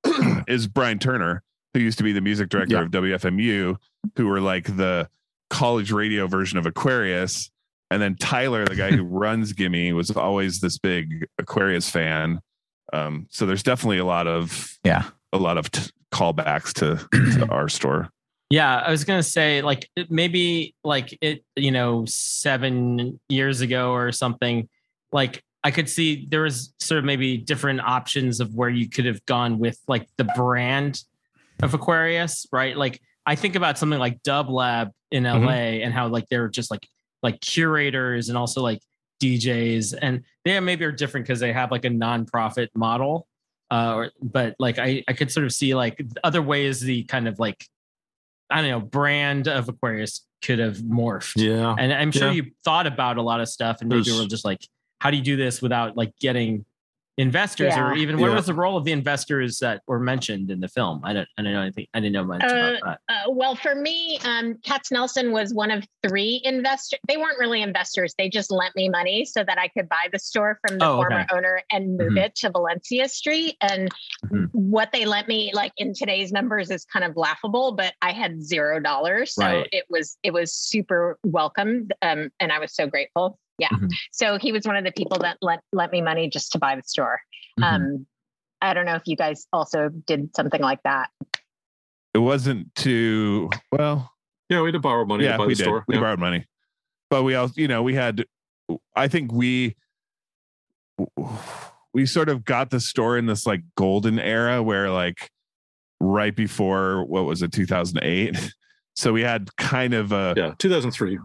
is brian turner who used to be the music director Yeah. of wfmu who were like the college radio version of aquarius and then tyler the guy who runs gimme was always this big aquarius fan um, so there's definitely a lot of Yeah. a lot of t- callbacks to, to our store Yeah, I was gonna say like maybe like it, you know, seven years ago or something. Like I could see there was sort of maybe different options of where you could have gone with like the brand of Aquarius, right? Like I think about something like Dublab in LA Mhm. and how like they're just like like curators and also like DJs and they maybe are different because they have like a nonprofit model. Uh, or, but like I, I could sort of see like other ways the kind of like I don't know brand of Aquarius could have morphed. yeah. And I'm sure Yeah. you thought about a lot of stuff and maybe There's- were just like, how do you do this without like getting investors or even what Yeah. was the role of the investors that were mentioned in the film? I don't I don't know anything. I didn't know much about that. Uh, well, for me, um, Katznelson was one of three investors. They weren't really investors. They just lent me money so that I could buy the store from the Oh, former okay. owner and move Mhm. it to Valencia Street. And Mhm. what they lent me, like in today's numbers, is kind of laughable. But I had zero dollars, so Right. it was it was super welcomed, um, and I was so grateful. Yeah. Mhm. So he was one of the people that lent lent me money just to buy the store. Mhm. Um, I don't know if you guys also did something like that. it wasn't too well Yeah, we had to borrow money yeah, to buy we the did. store. We Yeah. borrowed money, but we also, you know, we had. I think we we sort of got the store in this like golden era where like right before what was it 2008 so we had kind of a yeah 2003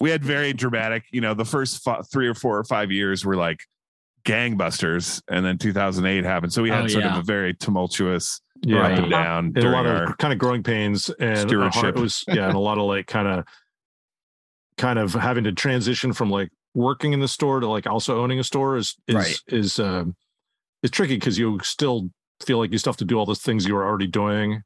we had very dramatic you know the first f- three or four or five years were like gangbusters and then 2008 happened so we had Oh, sort yeah. of a very tumultuous Yeah. up and down and a lot of kind of growing pains and a hard- stewardship. it was yeah and a lot of like kind of kind of having to transition from like working in the store to like also owning a store is is Right. is um is tricky because you still feel like you still have to do all the things you were already doing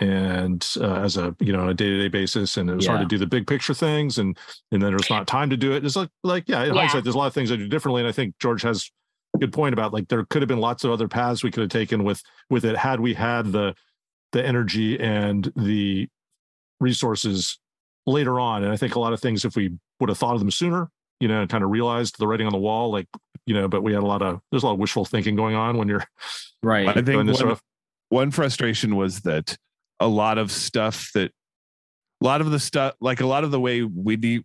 and uh, as a you know on a day-to-day basis and it was hard to do the big picture things and and then there's not time to do it it's like like yeah in Yeah. hindsight there's a lot of things i do differently and i think george has a good point about like there could have been lots of other paths we could have taken with with it had we had the the energy and the resources later on and i think a lot of things if we would have thought of them sooner you know and kind of realized the writing on the wall like you know but we had a lot of there's a lot of wishful thinking going on when you're Right. I think this one, one frustration was that a lot of stuff that a lot of the stuff like a lot of the way we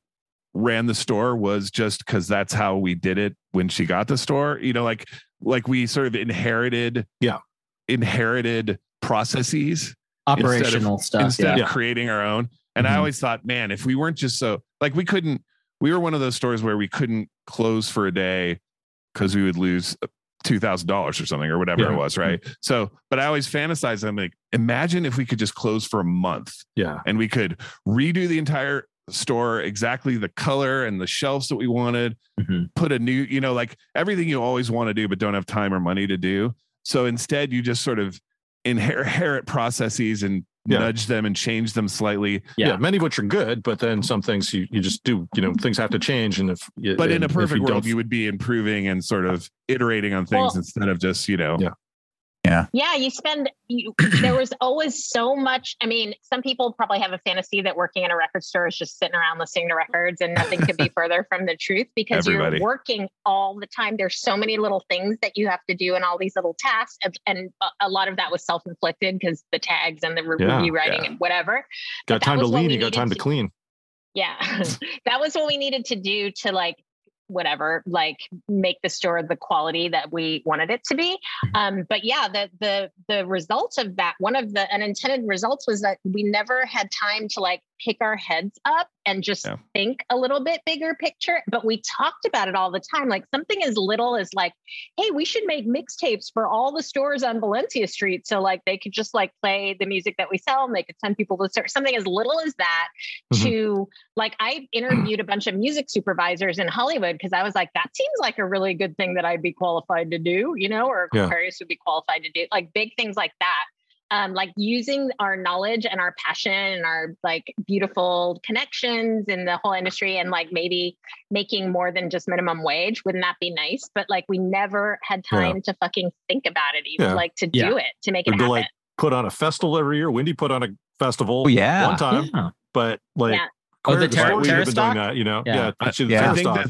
ran the store was just because that's how we did it when she got the store you know like like we sort of inherited Yeah. inherited processes Operational stuff. instead yeah. of creating our own and i Mhm. always thought man if we weren't just so like we couldn't we were one of those stores where we couldn't close for a day because we would lose two thousand dollars or something or whatever Yeah. it was, right? So, but I always fantasize. I'm like, imagine if we could just close for a month yeah and we could redo the entire store exactly the color and the shelves that we wanted. Mhm. Put a new, you know, like everything you always want to do but don't have time or money to do. So instead, you just sort of inherit processes and Yeah. nudge them and change them slightly. yeah. Yeah. many of which are good but then some things you, you just do you know things have to change and if you- But in a perfect you don't- world, you would be improving and sort of iterating on things Well- instead of just, you know, Yeah. Yeah, Yeah. you spend. You, there was always so much. I mean, some people probably have a fantasy that working in a record store is just sitting around listening to records, and nothing could be further from the truth because Everybody. you're working all the time. There's so many little things that you have to do, and all these little tasks, and, and a- lot of that was self-inflicted because the tags and the re- Yeah, review writing yeah. and whatever. got time to lean you got time to to- clean Yeah, that was what we needed to do to like whatever like make the store the quality that we wanted it to be. Um but yeah the the the result of that one of the unintended results was that we never had time to like pick our heads up and just Yeah. think a little bit bigger picture but we talked about it all the time like something as little as like hey we should make mixtapes for all the stores on valencia street so like they could just like play the music that we sell and they could send people to start something as little as that Mhm. to like I interviewed a bunch of music supervisors in Hollywood because I was like, that seems like a really good thing that I'd be qualified to do, you know, or Yeah. Aquarius would be qualified to do, like big things like that. Um, like using our knowledge and our passion and our like beautiful connections in the whole industry and like maybe making more than just minimum wage. Wouldn't that be nice? But like we never had Yeah. time to fucking think about it, even Yeah. like to Yeah. do it, to make it to happen. like put on a festival every year windy put on a festival Oh, yeah. one time Yeah. but like Yeah. Oh, the Aquarius Terra- Store should have been doing that, you know. Yeah. Yeah, I- to the yeah, I I think that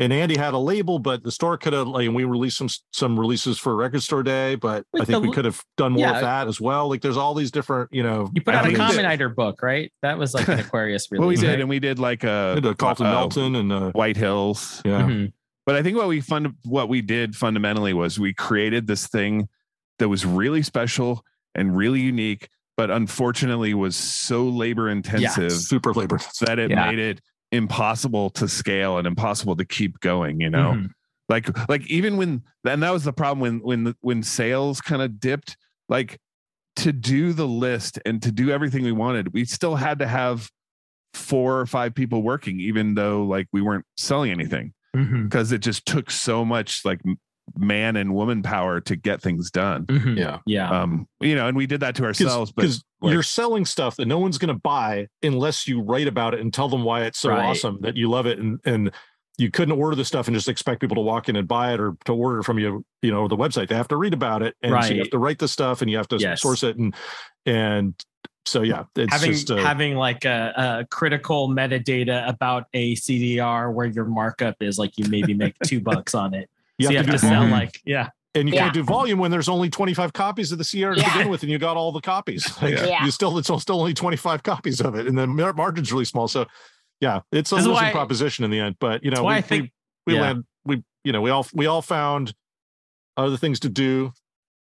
and Andy had a label, but the store could have like and we released some some releases for Record Store Day, but I think the- we could have done more yeah. of that as well. Like there's all these different, you know. You put I out a think that- Combinator book, right? That was like an Aquarius release. well, we did, right? and we did like a Into Carlton uh, Melton and uh, White Hills. yeah. Mhm. But I think what we fund what we did fundamentally was we created this thing that was really special and really unique, but unfortunately was so labor intensive super labor. that it Yeah. made it impossible to scale and impossible to keep going, you know. Mhm. Like like even when and that was the problem when when when sales kind of dipped, like to do the list and to do everything we wanted, we still had to have four or five people working even though like we weren't selling anything because it just took so much like man and woman power to get things done. Mhm. Yeah. Yeah. Um, you know, and we did that to ourselves, but because like- you're selling stuff that no one's going to buy unless you write about it and tell them why it's so Right. awesome that you love it and and you couldn't order the stuff and just expect people to walk in and buy it or to order from you you know the website they have to read about it and so you have to write the stuff and you have to Yes. source it and and so yeah it's having just uh, having like a, a critical metadata about a CDR where your markup is like you maybe make two bucks on it. You so have you to have do to sell volume. like yeah. and you Yeah. can't do volume when there's only 25 copies of the CR to Yeah. begin with and you got all the copies like, Yeah. you still it's still only 25 copies of it and the margin's really small so yeah it's a This losing why- proposition in the end but you know we, I think we, we yeah. land we you know we all we all found other things to do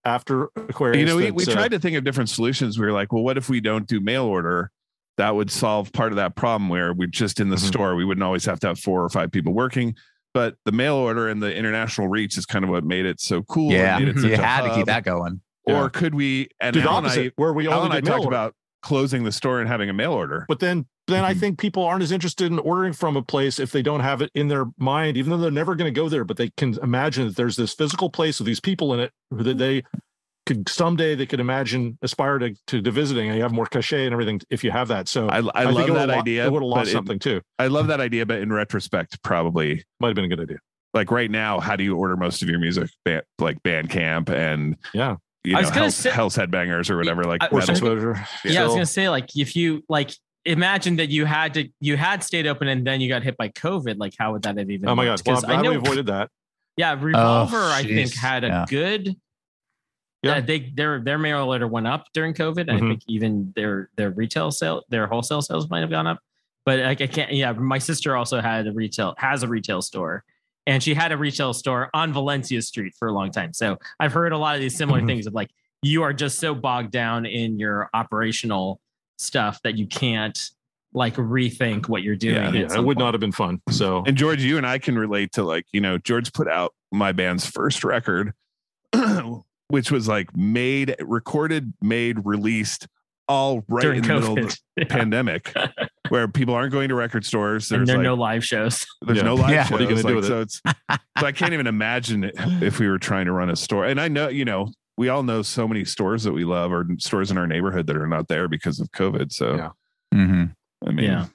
after Aquarius. you know, we, that, we uh, tried to think of different solutions. We were like, well, what if we don't do mail order? That would solve part of that problem where we're just in the Mhm. store, we wouldn't always have to have four or five people working. But the mail order and the international reach is kind of what made it so cool. Yeah, you had to keep that going. Or Yeah. could we? And do the opposite, I, where we Al only and I talked order. about closing the store and having a mail order. But then, then I Mhm. think people aren't as interested in ordering from a place if they don't have it in their mind, even though they're never going to go there. But they can imagine that there's this physical place with these people in it that they could someday they could imagine aspire to to, to visiting, and you have more cachet and everything if you have that. So I, I, think love it would've that lo- idea. It would have but lost it- something too. I love that idea, but in retrospect, probably Might have been a good idea. like right now, how do you order most of your music? Ban- like Bandcamp and Yeah. you I know, was gonna Hell's, say- Hell's Headbangers or whatever. Like I- metal- think- exposure. yeah, I was gonna say like if you like imagine that you had to you had stayed open and then you got hit by COVID, like how would that have even? Oh my god! worked? Well, 'Cause I'm glad we avoided that. Yeah, oh, Revolver, I think, had a Yeah. good. Yeah. Yeah, they their their mail order went up during COVID. and I think even their their retail sale, their wholesale sales might have gone up. But like I can't. Yeah, my sister also had a retail has a retail store, and she had a retail store on Valencia Street for a long time. So I've heard a lot of these similar Mhm. things of like you are just so bogged down in your operational stuff that you can't like rethink what you're doing. Yeah. Yeah, it some would point. not have been fun. So And George, you and I can relate to like, you know, George put out my band's first record, which was like made, recorded, made, released all right during in the middle of COVID. the pandemic, where people aren't going to record stores. and There's there like, no live shows. there's Yeah. no live Yeah. shows. What are you gonna do with so it's so I can't even imagine it if we were trying to run a store. And I know, you know, we all know so many stores that we love or stores in our neighborhood that are not there because of COVID. So Yeah. hmm I mean, Yeah.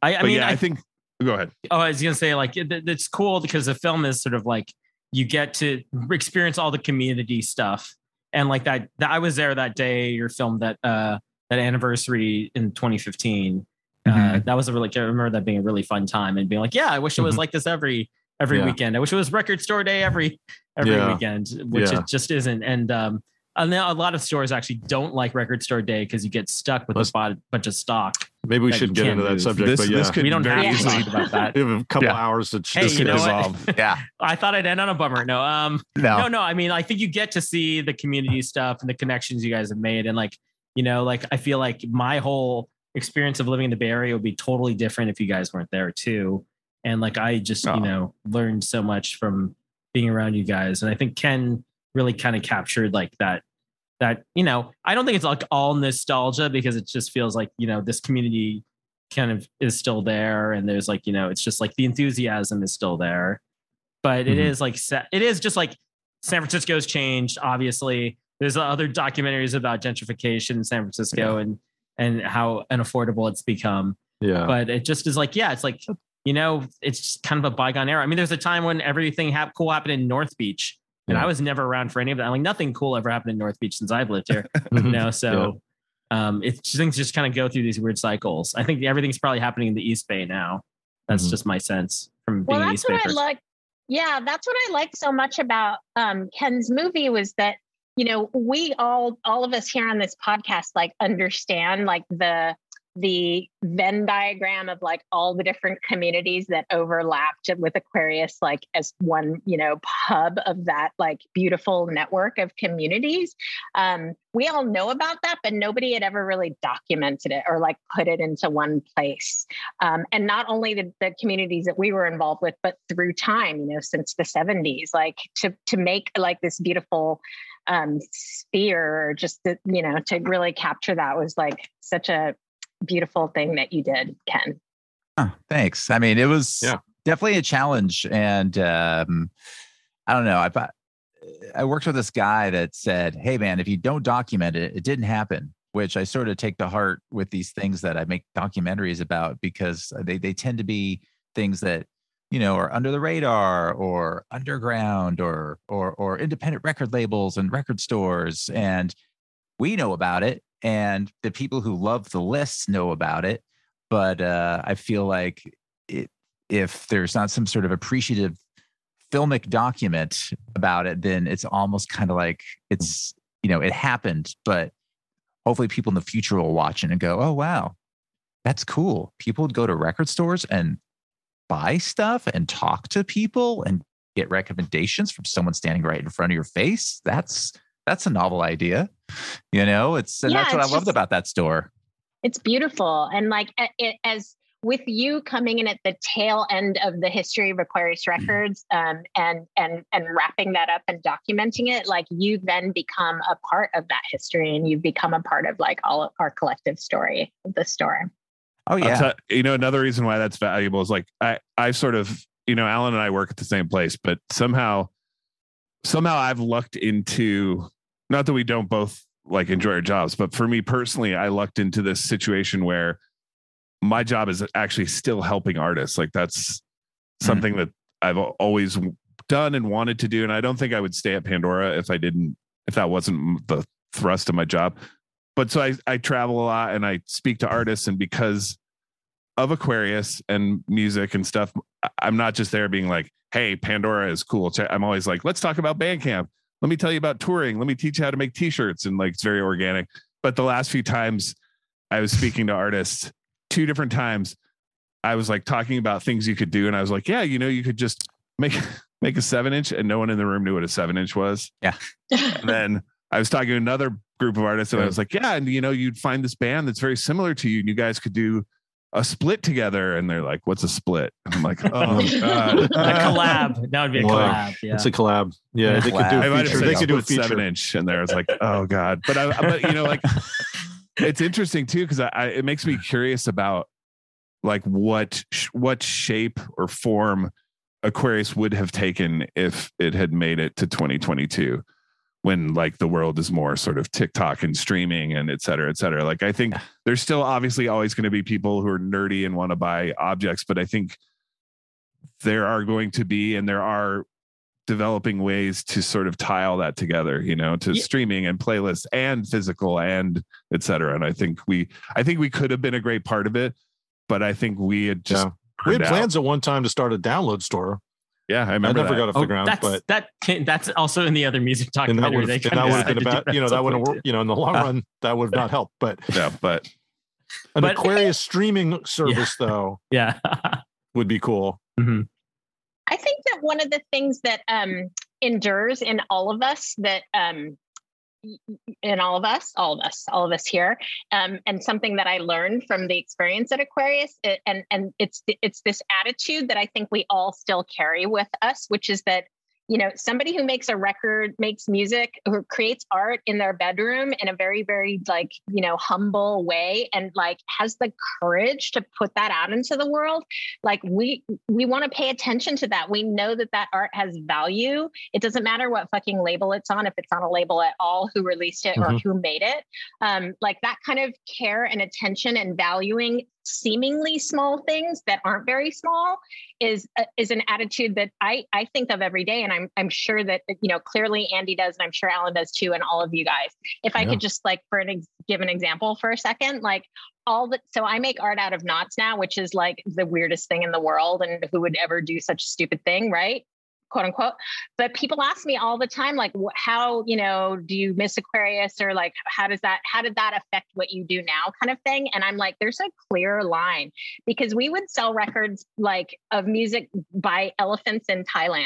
I, I mean, yeah, I I think. Go ahead. Oh, I was gonna say like it, it's cool because the film is sort of like you get to experience all the community stuff and like that. that I was there that day. Your film that uh that anniversary in 2015. Uh, Mhm. that was a really. I remember that being a really fun time and being like, yeah, I wish it was Mhm. like this every every Yeah. weekend. I wish it was record store day every every Yeah. weekend, which Yeah. it just isn't. And um, and then a lot of stores actually don't like record store day because you get stuck with Let's- a bod- bunch of stock. maybe we should you get into that move. subject. This, but yeah, this could We don't very have to easily talk about that. we have a couple Yeah. hours to Hey, this you could know what? dissolve. Yeah. I thought I'd end on a bummer. No, um, No. no, no. I mean, I think you get to see the community stuff and the connections you guys have made, and like, you know, like I feel like my whole experience of living in the Bay Area would be totally different if you guys weren't there too. And like, I just, Oh. you know, learned so much from being around you guys, and I think Ken really kind of captured like that. That you know, I don't think it's like all nostalgia because it just feels like you know this community kind of is still there, and there's like you know, it's just like the enthusiasm is still there but it Mhm. is like it is just like San Francisco's changed. Obviously, there's other documentaries about gentrification in San Francisco and and how unaffordable it's become. Yeah. But it just is like, yeah, it's like you know, it's just kind of a bygone era. I mean, there's a time when everything hap- cool happened in North Beach, and Yeah. I was never around for any of that. Like nothing cool ever happened in North Beach since I've lived here. You know, so. Um, it's things just kind of go through these weird cycles. I think everything's probably happening in the East Bay now. That's Mhm. just my sense from being well an that's East Bay what i like yeah that's what i like so much about um, ken's movie was that you know we all all of us here on this podcast like understand like the the venn diagram of like all the different communities that overlapped with aquarius like as one you know hub of that like beautiful network of communities. Um, we all know about that but nobody had ever really documented it or like put it into one place. Um, and not only the, the communities that we were involved with but through time you know since the 70s like to to make like this beautiful um sphere or just the, you know to really capture that was like such a beautiful thing that you did ken Huh, thanks. I mean, it was Yeah. definitely a challenge, and um, I don't know. I thought- I worked with this guy that said, "Hey, man, if you don't document it, it didn't happen." Which I sort of take to heart with these things that I make documentaries about because they they tend to be things that you know are under the radar or underground or or or independent record labels and record stores, and we know about it, and the people who love the lists know about it but uh, I feel like it, if there's not some sort of appreciative filmic document about it, then it's almost kind of like it's you know it happened, but hopefully people in the future will watch it and go, oh wow, that's cool. People would go to record stores and buy stuff and talk to people and get recommendations from someone standing right in front of your face. That's that's a novel idea. You know, it's and Yeah, that's what I it's loved about that store. It's beautiful. And like it, as with you coming in at the tail end of the history of Aquarius Records um, and and and wrapping that up and documenting it, like you then become a part of that history and you've become a part of like all of our collective story of the store. Oh yeah. tell- you know, another reason why that's valuable is like I, I sort of, you know, Alan and I work at the same place, but somehow, somehow I've lucked into, not that we don't both like enjoy our jobs, but for me personally, I lucked into this situation where my job is actually still helping artists. Like that's hmm. something that I've always done and wanted to do. And I don't think I would stay at Pandora if I didn't, if that wasn't the thrust of my job. But so I, I travel a lot and I speak to artists. And because of Aquarius and music and stuff, I'm not just there being like, hey, Pandora is cool. I'm always like, let's talk about Bandcamp. Let me tell you about touring. Let me teach you how to make t-shirts. And like, it's very organic. But the last few times I was speaking to artists, two different times, I was like talking about things you could do. And I was like, yeah, you know, you could just make, make a seven inch and no one in the room knew what a seven inch was. Yeah. and then I was talking to another group of artists and I was like, yeah, and you know, you'd find this band that's very similar to you and you guys could do a split together. And they're like, what's a split? And I'm like, oh, God. a collab. That would be a Wow. collab. Yeah. It's a collab. Yeah, they could do I a might have said They could do a feature. seven inch, and there I was like, oh god. But I, but you know, like it's interesting too because I, I it makes me curious about like what what shape or form Aquarius would have taken if it had made it to 2022 when like the world is more sort of TikTok and streaming and et cetera, et cetera. Like I think there's still obviously always going to be people who are nerdy and want to buy objects, but I think there are going to be and there are developing ways to sort of tie all that together you know to Yeah. streaming and playlists and physical and et cetera and i think we i think we could have been a great part of it but i think we had just Yeah. We had burned out. plans at one time to start a download store. Yeah i I remember never that. got off the ground, that's but that can, that's also in the other music and that documentary. would They have kinda that would have been about you know that would have point, too. you know in the long run that would have not helped. But yeah but an But- Aquarius streaming service though Yeah. would be cool. I think that one of the things that um, endures in all of us that um, y- y- in all of us, all of us, all of us here, um, and something that I learned from the experience at Aquarius, it, and and it's it's this attitude that I think we all still carry with us, which is that you know somebody who makes a record makes music who creates art in their bedroom in a very very like you know humble way and like has the courage to put that out into the world like we we want to pay attention to that. We know that that art has value. It doesn't matter what fucking label it's on if it's on a label at all who released it or Mhm. who made it. Um like that kind of care and attention and valuing seemingly small things that aren't very small is uh, is an attitude that I I think of every day and I'm I'm sure that you know clearly Andy does and I'm sure Alan does too and all of you guys if I Yeah. could just like for an ex- give an example for a second like all the so I make art out of knots now, which is like the weirdest thing in the world, and who would ever do such a stupid thing, right? Quote unquote. But people ask me all the time, like, how, you know, do you miss Aquarius or like, how does that, how did that affect what you do now kind of thing? And I'm like, there's a clear line because we would sell records like of music by elephants in Thailand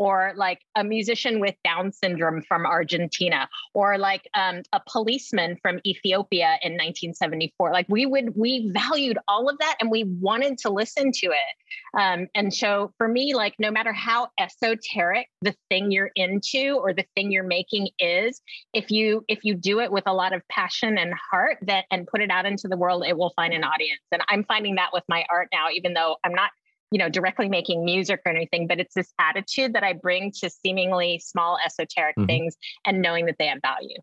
or like a musician with Down syndrome from Argentina, or like um, a policeman from Ethiopia in 1974. Like we would, we valued all of that and we wanted to listen to it. Um, and so for me, like no matter how esoteric the thing you're into or the thing you're making is, if you if you do it with a lot of passion and heart that and put it out into the world, it will find an audience. And I'm finding that with my art now, even though I'm not you know directly making music or anything but it's this attitude that i bring to seemingly small esoteric Mhm. things and knowing that they have value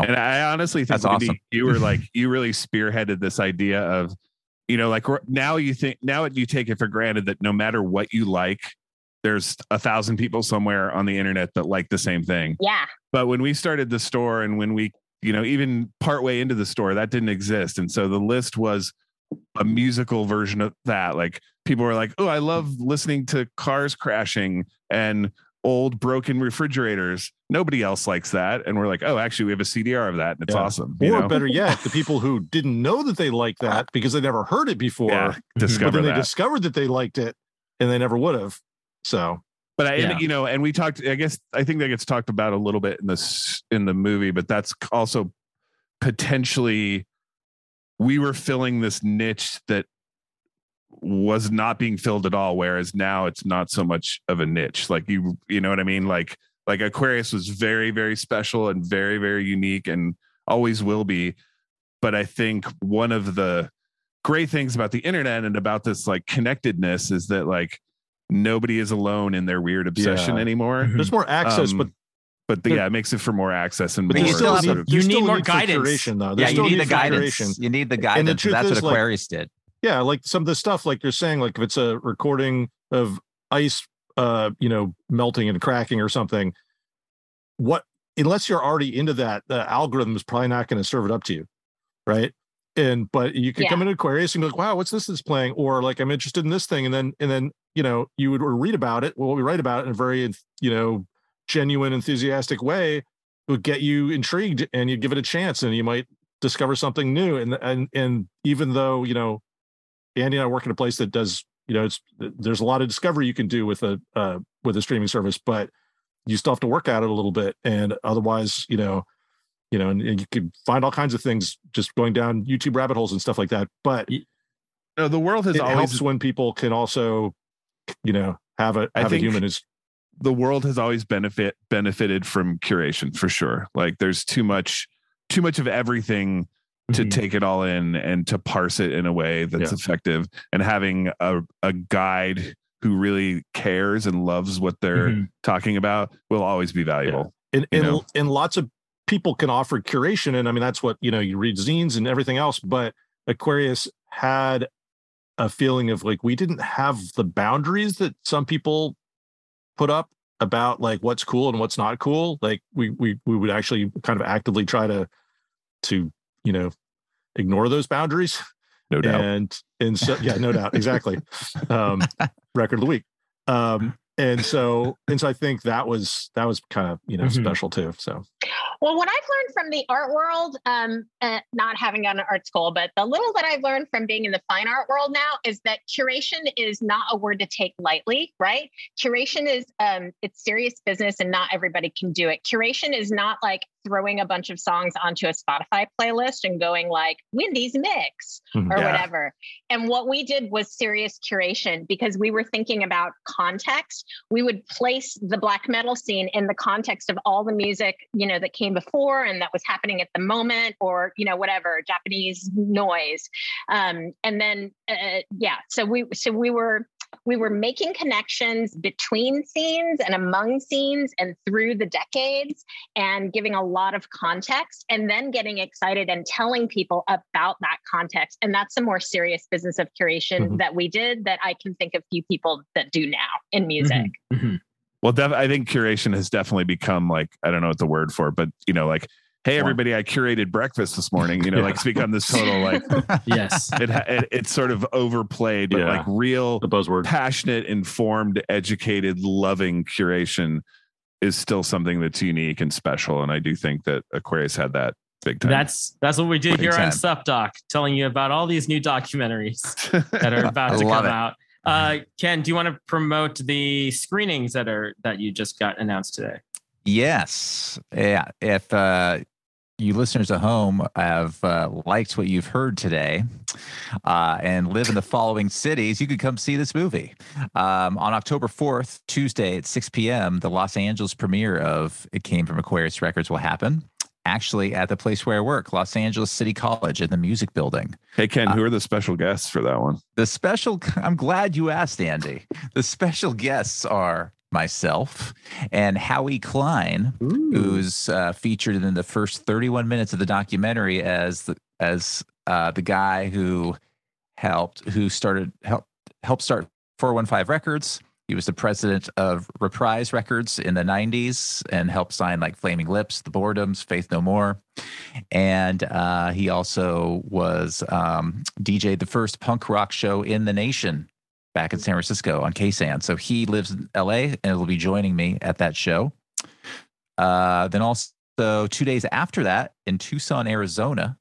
And I honestly think That's Windy, awesome. you were like you really spearheaded this idea of, you know, like now you think now you take it for granted that no matter what you like, there's a thousand people somewhere on the internet that like the same thing. yeah But when we started the store and when we, you know, even partway into the store, that didn't exist. And so the list was a musical version of that. Like people were like, oh, I love listening to cars crashing and old broken refrigerators. Nobody else likes that. And we're like, oh, actually, we have a CDR of that and it's Yeah. awesome. Or know? better yet, the people who didn't know that they liked that ah. because they never heard it before, Yeah, but discover then they that. discovered that they liked it and they never would have. So but I, Yeah. you know, and we talked. I guess I think that gets talked about a little bit in this in the movie, but that's also potentially we were filling this niche that was not being filled at all. Whereas now it's not so much of a niche. Like you, you know what I mean? Like like Aquarius was very very special and very very unique and always will be. But I think one of the great things about the internet and about this like connectedness is that like nobody is alone in their weird obsession Yeah. anymore. There's more access, Um, but but the, yeah, it makes it for more access and But more you still sort need- of- you You still need more need guidance. curation, though. yeah, you need need the guidance. You need the And the guidance. truth That's what is, like- Aquarius did. Yeah like some of the stuff like you're saying like if it's a recording of ice uh you know melting and cracking or something what unless you're already into that the algorithm is probably not going to serve it up to you right? And but you could come into aquarius and be like wow what's this that's playing? Or like i'm interested in this thing and then and then you know you would read about it well we write about it in a very you know genuine enthusiastic way it would get you intrigued and you'd give it a chance and you might discover something new. And and and even though you know Andy and I work in a place that does, you know, it's there's a lot of discovery you can do with a uh, with a streaming service, but you still have to work at it a little bit, and otherwise, you know, you know, and, and you can find all kinds of things just going down YouTube rabbit holes and stuff like that. But no, the world has always helps when people can also, you know, have a I have a think- human who's the world has always benefit benefited from curation for sure. Like there's too much too much of everything to Mhm. take it all in and to parse it in a way that's Yeah. effective and having a, a guide who really cares and loves what they're Mhm. talking about will always be valuable. and and, know? and lots of people can offer curation and i mean that's what you know you read zines and everything else but aquarius had a feeling of like we didn't have the boundaries that some people put up about like what's cool and what's not cool like we we we would actually kind of actively try to to you know ignore those boundaries No doubt. and and so yeah no doubt exactly um record of the week um and so and so i think that was that was kind of you know Mhm. special too so Well, what I've learned from the art world, um, uh, not having gone to art school, but the little that I've learned from being in the fine art world now is that curation is not a word to take lightly, right? Curation is um, it's serious business, and not everybody can do it. Curation is not like throwing a bunch of songs onto a Spotify playlist and going like Windy's mix Mhm. or Yeah. whatever. And what we did was serious curation because we were thinking about context. We would place the black metal scene in the context of all the music, you know, that came before and that was happening at the moment, or you know, whatever Japanese noise. Um, and then, uh, yeah, so we so we were we were making connections between scenes and among scenes and through the decades and giving a lot of context and then getting excited and telling people about that context and that's the more serious business of curation Mhm. that we did that i can think of few people that do now in music Mhm. Well, def- I think curation has definitely become like I don't know what the word for, it, but you know, like, hey, everybody, I curated breakfast this morning. You know, Yeah. like it's become this total like Yes. it, it it's sort of overplayed, but Yeah. like real the buzzword passionate, informed, educated, loving curation is still something that's unique and special. And I do think that Aquarius had that big time. That's that's what we did Big here on time. SubDoc, telling you about all these new documentaries that are about to love come it. out. Uh, Ken, do you want to promote the screenings that are that you just got announced today? Yes. Yeah. If uh, you listeners at home have uh, liked what you've heard today uh, and live in the following cities, you could come see this movie. Um, on October 4th, Tuesday at 6 p.m., the Los Angeles premiere of It Came from Aquarius Records will happen. Actually, at the place where I work, Los Angeles City College in the music building. hey Ken, who are the special guests for that one? The special, I'm glad you asked, Andy. The special guests are myself and Howie Klein, who's uh, featured in the first 31 minutes of the documentary as the, as uh, the guy who helped, who started, helped, helped start 415 Records. He was the president of Reprise Records in the 90s and helped sign like Flaming Lips, The Boredoms, Faith No More. And uh, he also was um, DJ the first punk rock show in the nation back in San Francisco on KSAN. So he lives in LA and will be joining me at that show. Uh, then also two days after that in Tucson, Arizona,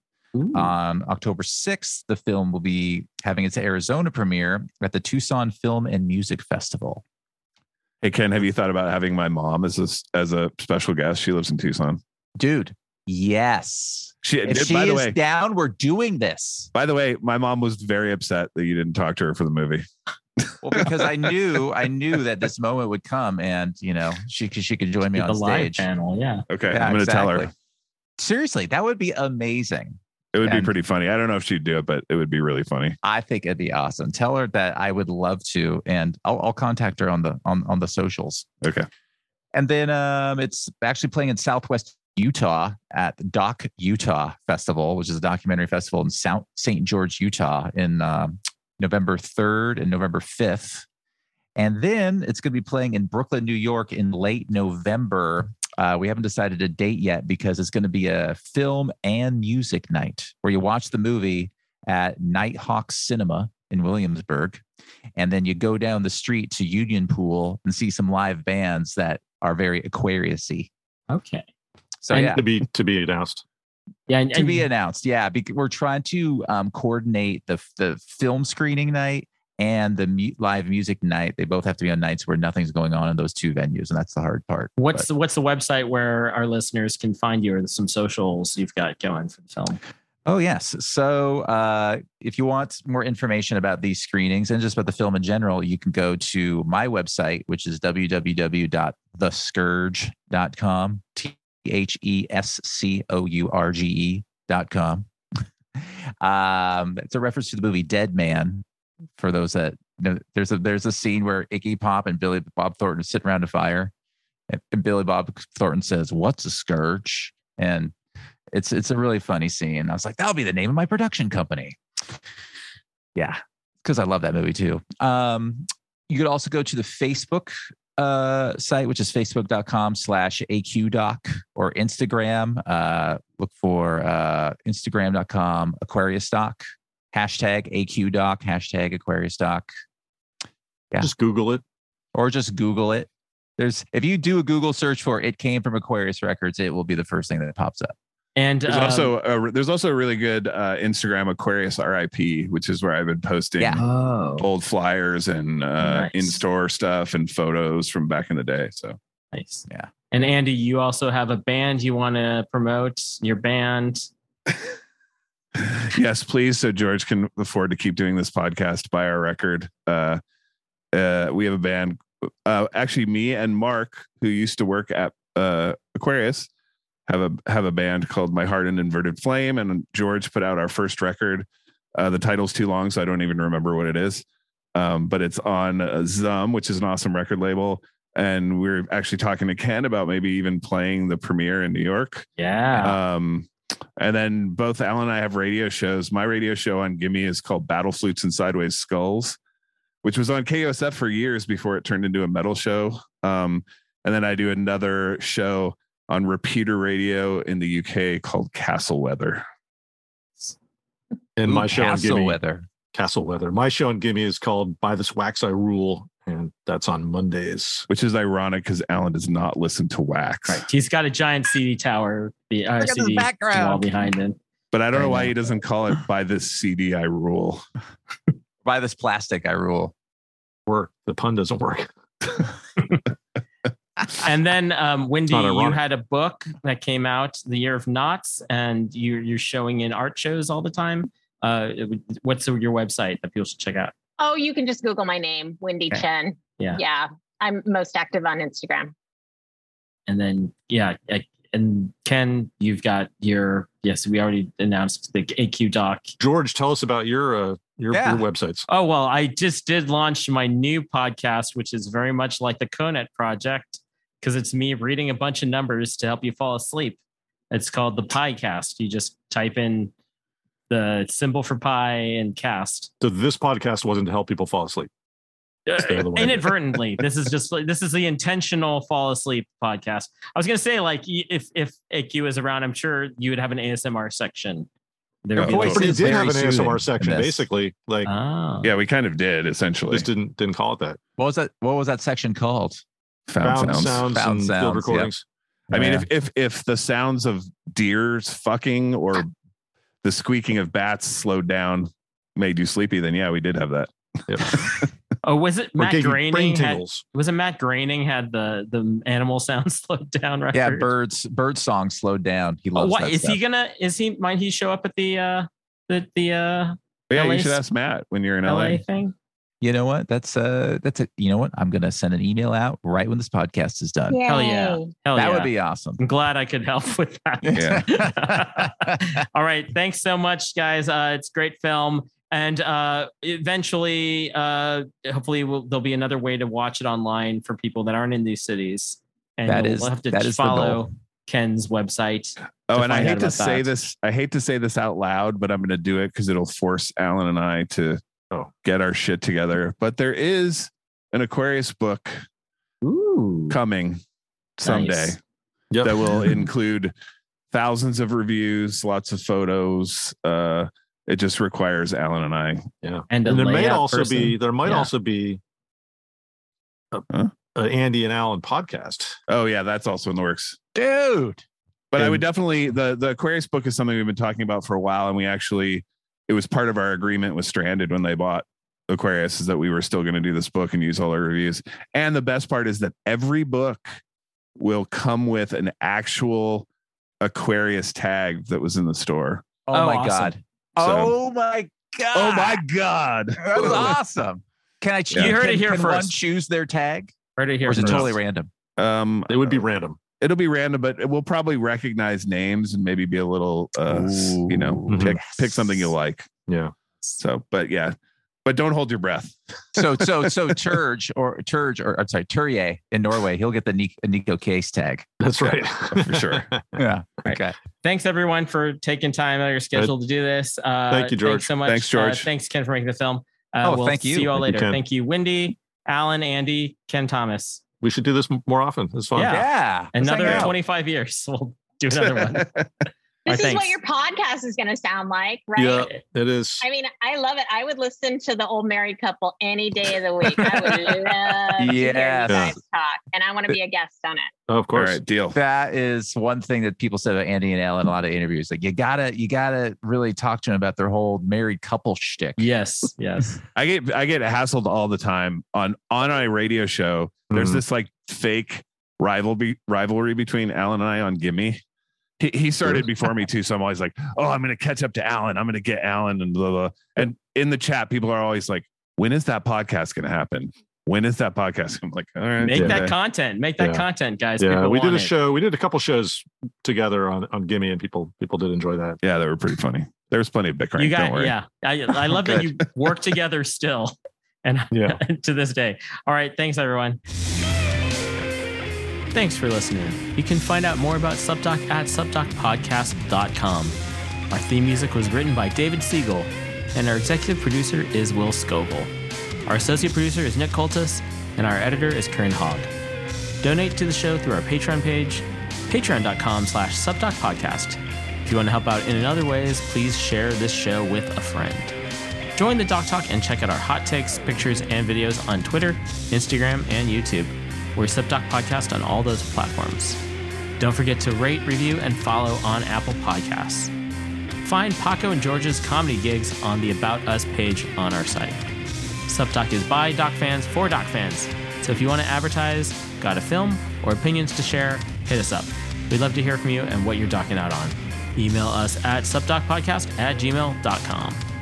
on October 6th, the film will be having its Arizona premiere at the Tucson Film and Music Festival. Hey Ken, have you thought about having my mom as a as a special guest? She lives in Tucson. Dude, yes. She, If she by the is way, down, we're doing this. by the way, my mom was very upset that you didn't talk to her for the movie. Well, because I knew I knew that this moment would come, and you know she could she could join me on The on live stage. panel, yeah. Okay, Yeah, I'm going to tell her. Seriously, that would be amazing. It would be pretty funny. I don't know if she'd do it, but it would be really funny. I think it'd be awesome. Tell her that I would love to, and I'll, I'll contact her on the on on the socials. Okay. And then um, it's actually playing in Southwest Utah at the Doc Utah Festival, which is a documentary festival in South St. George, Utah, in um, November 3rd and November 5th. And then it's going to be playing in Brooklyn, New York in late November. Uh, we haven't decided a date yet because it's going to be a film and music night where you watch the movie at Nitehawk Cinema in Williamsburg. And then you go down the street to Union Pool and see some live bands that are very Aquariusy. Okay. So And yeah, To be to be announced. Yeah, and, to and be announced. Yeah, we're trying to um, coordinate the the film screening night and the mu- live music night. They both have to be on nights where nothing's going on in those two venues, and that's the hard part. what's But- the, what's the website where our listeners can find you or some socials you've got going for the film? Oh, yes. So uh, if you want more information about these screenings and just about the film in general, you can go to my website, which is www.thescourge.com, T H E S C O U R G E dot com. Um, it's a reference to the movie Dead Man. For those that know, there's a there's a scene where Iggy Pop and Billy Bob Thornton sit around a fire, and, and Billy Bob Thornton says, "What's a scourge?" and it's it's a really funny scene. I was like, that'll be the name of my production company. Yeah, because I love that movie too. Um, you could also go to the Facebook uh, site, which is facebook.com slash aqdoc or Instagram. Uh, look for uh, instagram.com Aquarius Doc, hashtag AQDoc, hashtag Aquarius Doc. Yeah. Just Google it. Or just Google it. There's if you do a Google search for it came from Aquarius Records, it will be the first thing that pops up. And There's um, also a, there's also a really good uh, Instagram Aquarius RIP, which is where I've been posting Yeah. oh, old flyers and uh, Nice. in-store stuff and photos from back in the day. So nice. Yeah. And Andy, you also have a band you want to promote your band. yes, please. So George can afford to keep doing this podcast by our record. Uh, uh, we have a band. Uh, actually, me and Mark, who used to work at uh, Aquarius, have a have a band called My Heart and Inverted Flame. And George put out our first record. Uh, the title's too long, so I don't even remember what it is. Um, but it's on uh, Zum, which is an awesome record label. And we're actually talking to Ken about maybe even playing the premiere in New York. Yeah. Um, and then both Alan and I have radio shows. My radio show on Gimme is called Battle Flutes and Sideways Skulls, which was on KUSF for years before it turned into a metal show. Um, and then I do another show on repeater radio in the UK called Castle Weather. And Ooh, my show on Castle Gimme, Weather. Castle Weather. My show on Gimme is called By This Wax I Rule, and that's on Mondays. Which is ironic because Alan does not listen to Wax. Right. He's got a giant CD tower, the uh, Look at this CD background. wall behind him. But I don't I know why know. he doesn't call it by this CD I rule. By this plastic, I rule. Work. The pun doesn't work. And then um, Windy, you had a book that came out, The Year of Knots, and you're you're showing in art shows all the time. Uh, would- what's your website that people should check out? Oh, you can just Google my name, Windy Okay. Chien. Yeah. Yeah. I'm most active on Instagram. And then yeah, I- and Ken, you've got your yes, we already announced the AQ doc. George, tell us about your uh, your, Yeah. your websites. Oh well, I just did launch my new podcast, which is very much like the Conet Project, because it's me reading a bunch of numbers to help you fall asleep. It's called the PieCast. You just type in the symbol for pi and cast. So this podcast wasn't to help people fall asleep. Stay out of the way. Inadvertently, this is just like this is the intentional fall asleep podcast. I was gonna say like if if AQ is around, I'm sure you would have an ASMR section. There Your would oh, be voice But he did have an ASMR section, basically. Like Oh. Yeah, we kind of did essentially. just didn't didn't call it that. What was that? What was that section called? Found, Found sounds. sounds, Found and sounds, field yeah. recordings. I mean, if, if if the sounds of deers fucking or the squeaking of bats slowed down, made you sleepy, then yeah, we did have that. Yep. Oh, was it Matt gave you brain Groening? Had, was it Matt Groening had the the animal sound slowed down record? Yeah, birds bird song slowed down. He Oh, loves what that is he gonna? Is he? Might he show up at the uh the the uh Yeah, LA you should ask Matt when you're in LA LA. thing? You know what? That's uh that's it. You know what? I'm gonna send an email out right when this podcast is done. Hell yeah! Hell that yeah. would be awesome. I'm glad I could help with that. Yeah. All right. Thanks so much, guys. Uh, it's great film. And uh, eventually, uh, hopefully, we'll, there'll be another way to watch it online for people that aren't in these cities. And That you'll is- have to that is the follow. Ken's website. Oh, and I hate to say that. this. I hate to say this out loud, but I'm going to do it because it'll force Alan and I to Oh. get our shit together. But there is an Aquarius book Ooh. coming someday Nice. Yep. that will include thousands of reviews, lots of photos. Uh, it just requires Alan and I. Yeah. And, And there may also person. be there might Yeah. also be a, Huh? a Andy and Alan podcast. Oh yeah, that's also in the works. Dude. But I would definitely the the Aquarius book is something we've been talking about for a while, and we actually it was part of our agreement with Stranded when they bought Aquarius is that we were still going to do this book and use all our reviews. And the best part is that every book will come with an actual Aquarius tag that was in the store. Oh, Oh, my awesome. god. So- oh my god. Oh my god! That's awesome. Can I? You heard can, it here can one first. choose their tag, Right here. or is it first. totally random? Um, It would be random. It'll be random, but we'll probably recognize names and maybe be a little, uh, s- you know, Ooh. pick Yes. pick something you like. Yeah. So, but yeah, but don't hold your breath. So so so Turge or Turge or I'm sorry Turje in Norway, he'll get the Neko Case tag. That's right. For sure. Yeah. Right. Okay. Thanks everyone for taking time out of your schedule to do this. Uh, Thank you, George. Thanks so much. Thanks, George. Uh, thanks, Ken, for making the film. Uh, Oh, we'll thank you. See you all Thank later. Ken. thank you, Windy, Alan, Andy, Ken Thomas. We should do this more often. It's fun. Yeah. Yeah. Another 25 years. We'll do another one. This All is right, what your podcast is going to sound like, right? Yeah, it is. I mean, I love it. I would listen to the old married couple any day of the week. I would love to hear you guys talk, and I want to be a guest on it. Of course. right, deal. That is one thing that people said about Andy and Alan in a lot of interviews. Like you gotta you gotta really talk to them about their whole married couple shtick. Yes, yes. I get I get hassled all the time on on a radio show. There's Mhm. this like fake rivalry rivalry between Alan and I on Gimme. He, he started before me too, so I'm always like, "Oh, I'm going to catch up to Alan. I'm going to get Alan." And blah, blah. And in the chat, people are always like, "When is that podcast going to happen? When is that podcast?" I'm like, "All right, Make that content. Make that Yeah. content, guys. Yeah, People we did a it. show. We did a couple shows together on on Gimme, and people people did enjoy that. Yeah, they were pretty funny. There was plenty of bickering. You got, yeah. I, I love that you work together still, and Yeah. to this day. All right, thanks everyone. Thanks for listening. You can find out more about Subdoc at subdocpodcast.com. Our theme music was written by David Siegel, and our executive producer is Will Scoville. Our associate producer is Nick Coltis, and our editor is Karen Hogg. Donate to the show through our Patreon page, patreon.com slash subdocpodcast. If you want to help out in other ways, please share this show with a friend. Join the Doc Talk and check out our hot takes, pictures, and videos on Twitter, Instagram, and YouTube. We're SubDoc Podcast on all those platforms. Don't forget to rate, review, and follow on Apple Podcasts. Find Paco and George's comedy gigs on the About Us page on our site. SubDoc is by Doc fans for Doc fans. So if you want to advertise, got a film, or opinions to share, hit us up. We'd love to hear from you and what you're docking out on. Email us at subdocpodcast at gmail.com.